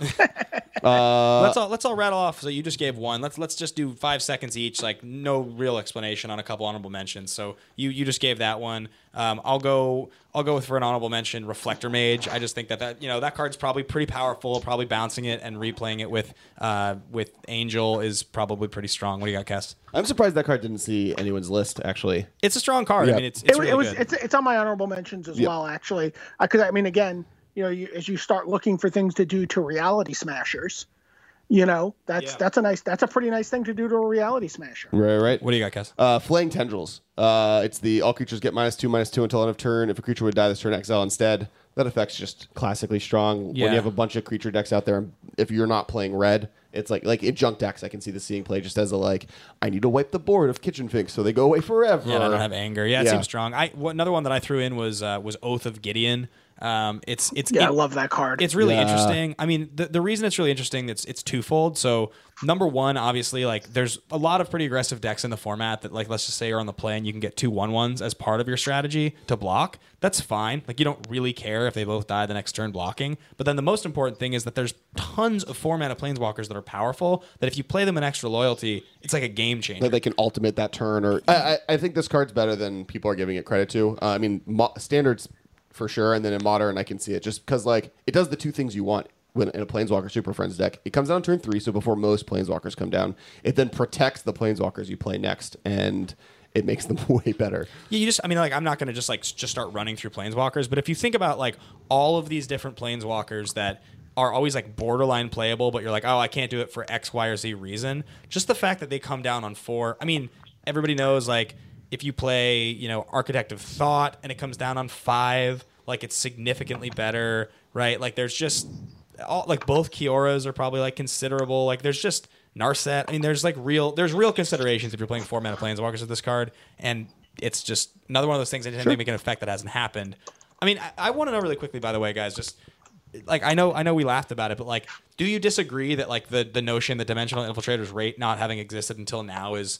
let's all let's all rattle off. So you just gave one. Let's let's just do five seconds each. Like no real explanation on a couple honorable mentions. So you you just gave that one. Um, I'll go I'll go with for an honorable mention Reflector Mage. I just think that that you know that card's probably pretty powerful. Probably bouncing it and replaying it with uh, with Angel is probably pretty strong. What do you got, Cass? I'm surprised that card didn't see anyone's list. Actually, It's a strong card. Yeah. I mean, it's it's it, really it was good. it's it's on my honorable mentions as Yeah. well actually because I mean again you know you, as you start looking for things to do to reality smashers you know that's Yeah. that's a nice that's a pretty nice thing to do to a reality smasher right, right. what do you got, Cass? Uh, Flaying Tendrils. Uh, it's the all creatures get minus two, minus two until end of turn. If a creature would die this turn, exile instead. That effect's just classically strong. Yeah. When you have a bunch of creature decks out there, if you're not playing red, it's like like in junk decks. I can see the seeing play just as a like I need to wipe the board of Kitchen Finks so they go away forever. Yeah, and I don't have anger. Yeah, it Yeah. seems strong. I another one that I threw in was uh, was Oath of Gideon. Um, it's it's yeah it- I love that card It's really Yeah. interesting. I mean, the, the reason it's really interesting it's it's twofold. So number one, obviously, like there's a lot of pretty aggressive decks in the format that, like, let's just say you're on the play and you can get two one ones as part of your strategy to block. That's fine. Like you don't really care if they both die the next turn blocking. But then the most important thing is that there's tons of format of planeswalkers that are powerful. That if you play them in extra loyalty, it's like a game changer. Like they can ultimate that turn, or I, I, I think this card's better than people are giving it credit to. Uh, I mean, mo- standards for sure, and then in modern, I can see it just because like it does the two things you want when in a Planeswalker Super Friends deck. It comes down turn three, so before most Planeswalkers come down, it then protects the Planeswalkers you play next, and it makes them way better. Yeah, you just I mean like I'm not going to just like just start running through planeswalkers, but if you think about like all of these different planeswalkers that are always like borderline playable, but you're like, "Oh, I can't do it for X, Y, or Z reason." Just the fact that they come down on 4. I mean, everybody knows like if you play, you know, Architect of Thought and it comes down on 5, like it's significantly better, right? Like there's just all like both Kioras are probably like considerable. Like there's just Narset. I mean, there's like real there's real considerations if you're playing four mana planeswalkers with this card, and it's just another one of those things that didn't make an effect that hasn't happened. I mean, I, I want to know really quickly, by the way, guys, just like I know I know we laughed about it, but like, do you disagree that like the the notion that dimensional infiltrators rate not having existed until now is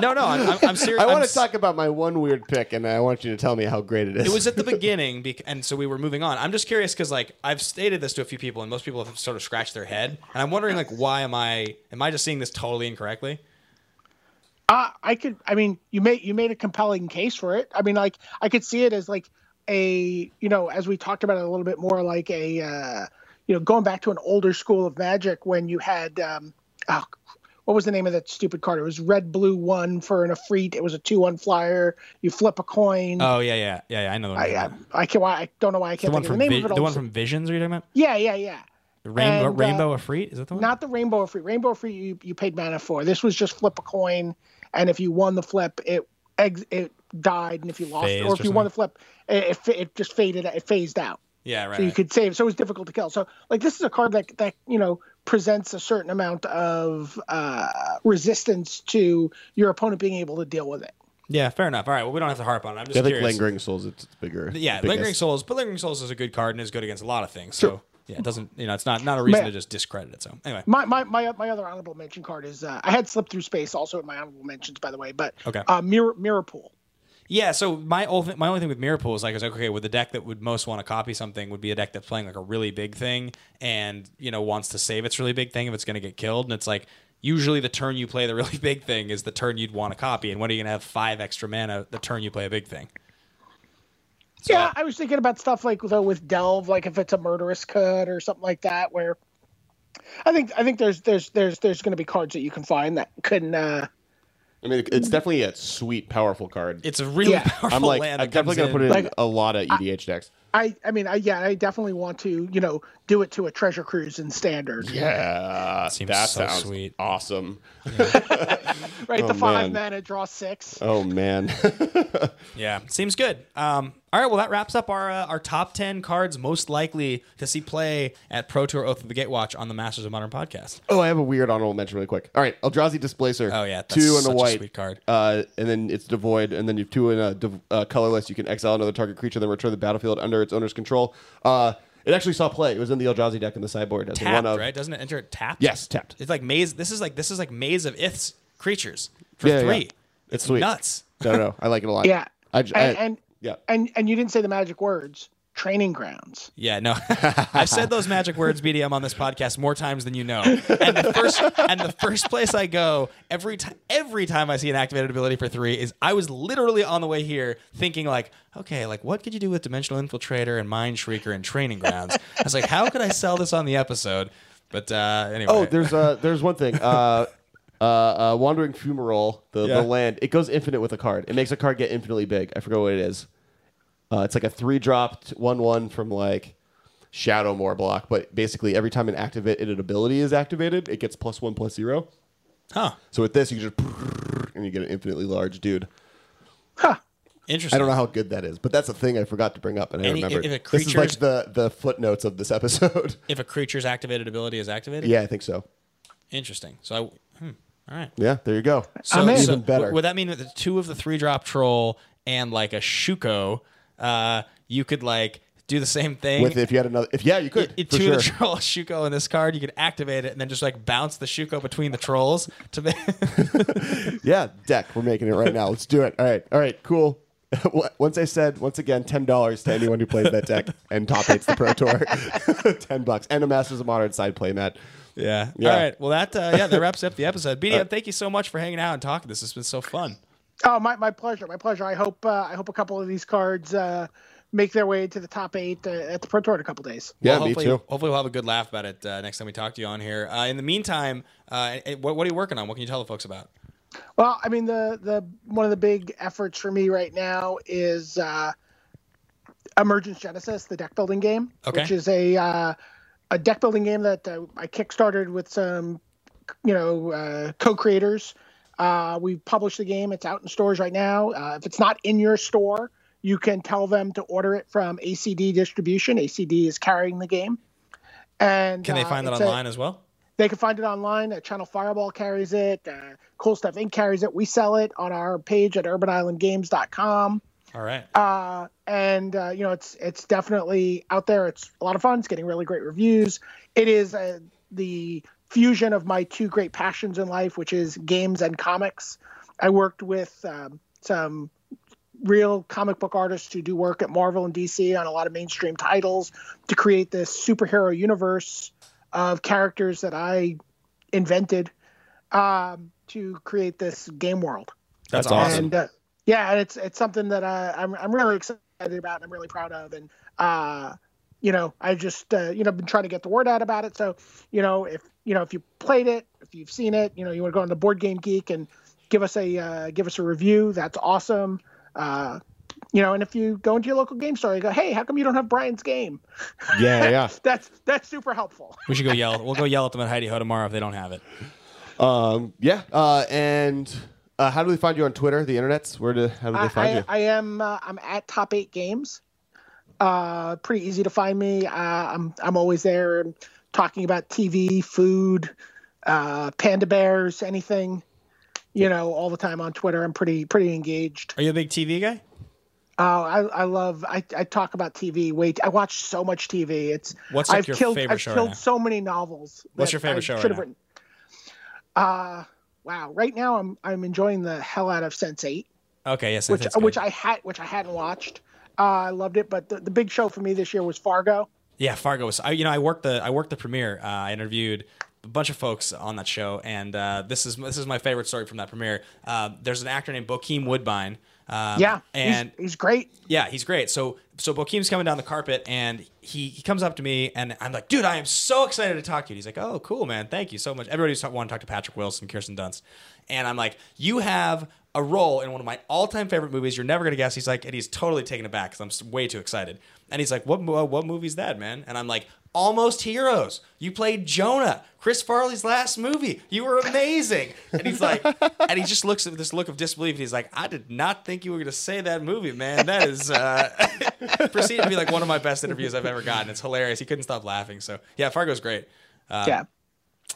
no, no, I'm, I'm, I'm serious. I want I'm to talk about my one weird pick, and I want you to tell me how great it is. It was at the beginning, bec- and so we were moving on. I'm just curious because, like, I've stated this to a few people, and most people have sort of scratched their head, and I'm wondering, like, why am I am I just seeing this totally incorrectly? Uh, I could. I mean, you made you made a compelling case for it. I mean, like I could see it as like a you know, as we talked about it a little bit more, like a uh, you know, going back to an older school of Magic when you had um, oh, what was the name of that stupid card? It was red blue one for an Efreet. It was a two one flyer. You flip a coin. Oh yeah, yeah, yeah, yeah I know the one. I, I. I can why I don't know why I can't think of the name Vi- of it. the one from Visions. Are you talking about? yeah, yeah, yeah. Rainbow And, uh, Rainbow Efreet? Is that the one? Not the rainbow free. Rainbow free you, you paid mana for. This was just flip a coin, and if you won the flip, it ex- it died, and if you lost, Phased or if or you won the flip, it, it, it just faded. It phased out. yeah, right. So you could save. So it was difficult to kill. So like this is a card that that you know presents a certain amount of uh, resistance to your opponent being able to deal with it. Yeah, fair enough. All right, well, we don't have to harp on it. I'm just I think curious. Lingering Souls. It's bigger. Yeah, biggest. Lingering Souls, but Lingering Souls is a good card and is good against a lot of things. So yeah, it doesn't you know it's not not a reason Man. to just discredit it. So anyway, My my my, my other honorable mention card is uh, I had slipped through space also in my honorable mentions by the way, but Okay. uh, mirror mirror pool. Yeah, so my only my only thing with Mirror Pool is like, I was like, okay, with the deck that would most want to copy something would be a deck that's playing like a really big thing and you know wants to save its really big thing if it's going to get killed, and it's like usually the turn you play the really big thing is the turn you'd want to copy, and when are you going to have five extra mana the turn you play a big thing? So- yeah, I was thinking about stuff like though with Delve, like if it's a murderous cut or something like that, where I think I think there's there's there's there's going to be cards that you can find that can. Uh, I mean, it's definitely a sweet, powerful card. It's a really Yeah. powerful I'm like, land. I'm definitely gonna put it in a lot of EDH decks. I I mean I yeah I definitely want to you know do it to a treasure cruise in standard. Yeah, Seems that so sounds sweet. awesome. Right, Oh, the five man. mana draw six. Oh man, Yeah, seems good. Um, all right, well that wraps up our uh, our top ten cards most likely to see play at Pro Tour Oath of the Gatewatch on the Masters of Modern podcast. oh, I have a weird honorable mention really quick. All right, Eldrazi Displacer. Oh, yeah, that's two and such a a white sweet card. Uh, and then it's devoid, and then you have two in a div- uh, colorless. You can exile another target creature, then return the battlefield under its owner's control. Uh, it actually saw play. It was in the Eldrazi deck in the sideboard as Tapped, one of right? Doesn't it enter it tapped? yes, tapped. It's like maze. This is like this is like maze of iths creatures for Yeah, yeah, three. yeah. It's sweet. nuts. No, no, I like it a lot. Yeah, I, j- I- and, and yeah. and and you didn't say the magic words. Training grounds. Yeah, no. I've said those magic words, BDM, on this podcast more times than you know. And the first and the first place I go every time every time I see an activated ability for three is I was literally on the way here thinking like, okay, like what could you do with Dimensional Infiltrator and Mind Shrieker and Training Grounds? I was like, how could I sell this on the episode? But uh, anyway. Oh, there's uh, there's one thing. Uh, uh, uh, Wandering Fumarole, the, Yeah. the land, it goes infinite with a card. It makes a card get infinitely big. I forget what it is. Uh, it's like a three dropped one one from like Shadowmoor block, but basically every time an activated ability is activated, it gets plus one plus zero. huh. So with this, you just and you get an infinitely large dude. Huh. Interesting. I don't know how good that is, but that's a thing I forgot to bring up, and I Any- remember. if a this is like creature's- the the footnotes of this episode. If a creature's activated ability is activated? yeah, I think so. Interesting. So I hmm. All right. Yeah, there you go. So, I'm in. so Even better. w- Would that mean that the two of the three drop troll and like a Shuko, uh, you could like do the same thing With if you had another, if yeah, you could. It- for two sure. the troll Shuko in this card, you could activate it and then just like bounce the Shuko between the trolls to make Yeah, deck. We're making it right now. Let's do it. All right. All right. Cool. once I said once again ten dollars to anyone who plays that deck and top eights the pro tour, ten bucks and a Masters of Modern side play, Matt. Yeah. Yeah. All right. Well, that uh, yeah, that wraps up the episode. BDM, thank you so much for hanging out and talking. This has been so fun. Oh, my, my pleasure. My pleasure. I hope uh, I hope a couple of these cards uh, make their way to the top eight uh, at the Pro Tour in a couple days. Yeah, well, me hopefully, too. Hopefully, we'll have a good laugh about it uh, next time we talk to you on here. Uh, in the meantime, uh, eh, what, what are you working on? What can you tell the folks about? Well, I mean the the one of the big efforts for me right now is uh, Emergents Genesis, the deck building game, Okay. which is a uh, a deck building game that uh, I kickstarted with some you know uh, co-creators. Uh, we published the game; it's out in stores right now. Uh, if it's not in your store, you can tell them to order it from ACD Distribution. ACD is carrying the game, and Can they uh, find that it's a- online as well? they can find it online. Uh, Channel Fireball carries it. Uh, cool Stuff Inc. carries it. We sell it on our page at urbanislandgames.com. All right. Uh, and uh, you know, it's it's definitely out there. It's a lot of fun. It's getting really great reviews. It is uh, the fusion of my two great passions in life, which is games and comics. I worked with um, some real comic book artists who do work at Marvel and DC on a lot of mainstream titles to create this superhero universe of characters that I invented um, to create this game world. That's, That's awesome. And uh, yeah, and it's it's something that uh, I'm I'm really excited about. and I'm really proud of, and uh, you know, I just uh, you know been trying to get the word out about it. So you know, if you know if you played it, if you've seen it, you know, you want to go on the Board Game Geek and give us a uh, give us a review. That's awesome. Uh, you know, and if you go into your local game store, you go, hey, how come you don't have Brian's game? Yeah, yeah. That's that's super helpful. we should go yell. We'll go yell at them at Heidi Ho tomorrow if they don't have it. Um, yeah. Uh, and uh, how do we find you on Twitter, the internets? Where do how do they find I, you? I am uh, I'm at Top Eight Games. Uh, pretty easy to find me. Uh, I'm I'm always there talking about TV, food, uh, panda bears, anything. You know, all the time on Twitter. I'm pretty pretty engaged. Are you a big TV guy? Uh, I I love I, I talk about TV. Wait, I watch so much TV. It's What's, like, I've your killed favorite I've show right killed now? so many novels. What's your favorite I show right should have now? written. Uh wow. Right now I'm I'm enjoying the hell out of Sense8 Okay, yes, which which I had which I hadn't watched. Uh, I loved it, but the, the big show for me this year was Fargo. Yeah, Fargo was. I, you know, I worked the I worked the premiere. Uh, I interviewed a bunch of folks on that show, and uh, this is this is my favorite story from that premiere. Uh, there's an actor named Bokeem Woodbine. Um, Yeah, and he's, he's great. yeah, he's great. So so Bokeem's coming down the carpet, and he he comes up to me, and I'm like, dude, I am so excited to talk to you. He's like, oh, cool, man, thank you so much. Everybody's wanting to talk to Patrick Wilson, Kirsten Dunst, and I'm like, you have a role in one of my all-time favorite movies. You're never gonna guess. He's like, and he's totally taken aback because I'm way too excited. And he's like, what what movie's that, man? And I'm like, Almost Heroes. You played Jonah, Chris Farley's last movie. You were amazing. And he's like, and he just looks at this look of disbelief. And he's like, I did not think you were going to say that movie, man. That is uh, proceeded to be like one of my best interviews I've ever gotten. It's hilarious. He couldn't stop laughing. So yeah, Fargo's great. Uh, yeah,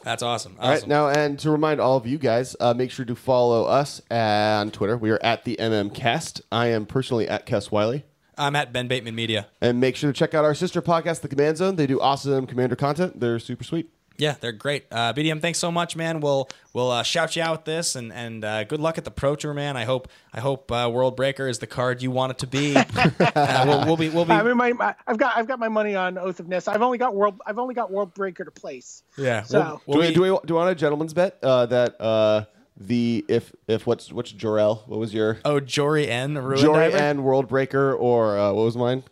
that's awesome. All right, now, and to remind all of you guys, uh, make sure to follow us on Twitter. We are at the MMCast. I am personally at Kes Wiley. I'm at Ben Bateman Media. And make sure to check out our sister podcast, The Command Zone. They do awesome Commander content. They're super sweet. Yeah, they're great. Uh, BDM, thanks so much, man. We'll we'll uh, shout you out with this, and and uh, good luck at the Pro Tour, man. I hope I hope uh, World Breaker is the card you want it to be. uh, we'll, we'll be we'll be I mean, my, my I've got I've got my money on Oath of Nissa. I've only got world I've only got World Breaker to place. yeah. So- we'll, do, we'll we, be- do, we, do we want a gentleman's bet uh, that uh, the if if what's what's Jorel? What was your oh Jori En Ruin Jori Diver? and World Breaker or uh, what was mine?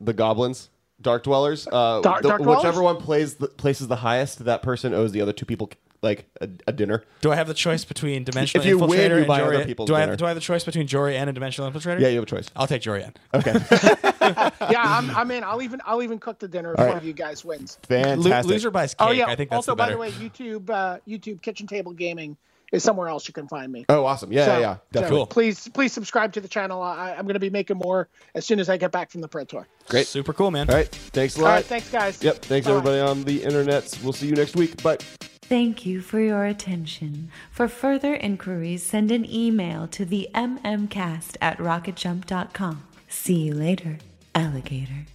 The Goblins, Dark Dwellers. Uh, Dark- the- Dark Dwellers? whichever one plays the, places the highest, that person owes the other two people like a, a dinner. Do I have the choice between Dimensional If you Infiltrator win, you and buy Jori? other people's do I dinner. have, do I have the choice between Jori En and Dimensional Infiltrator? Yeah, you have a choice. I'll take Jori En. Okay, Yeah, I'm, I'm in. I'll even I'll even cook the dinner if All one of you guys wins. Lo- fantastic. loser buys cake. Oh yeah. I think that's also, the by better. the way, YouTube uh, YouTube Kitchen Table Gaming is somewhere else you can find me. Oh, awesome! Yeah, So- yeah, yeah, so. Cool. Please please subscribe to the channel. I, I'm going to be making more as soon as I get back from the Pro Tour. Great. Super cool, man. All right, thanks a lot. right, thanks guys. Yep, thanks Bye-bye. everybody on the internet. We'll see you next week. Bye. Thank you for your attention. For further inquiries, send an email to the mmcast at rocketjump.com. See you later, alligator.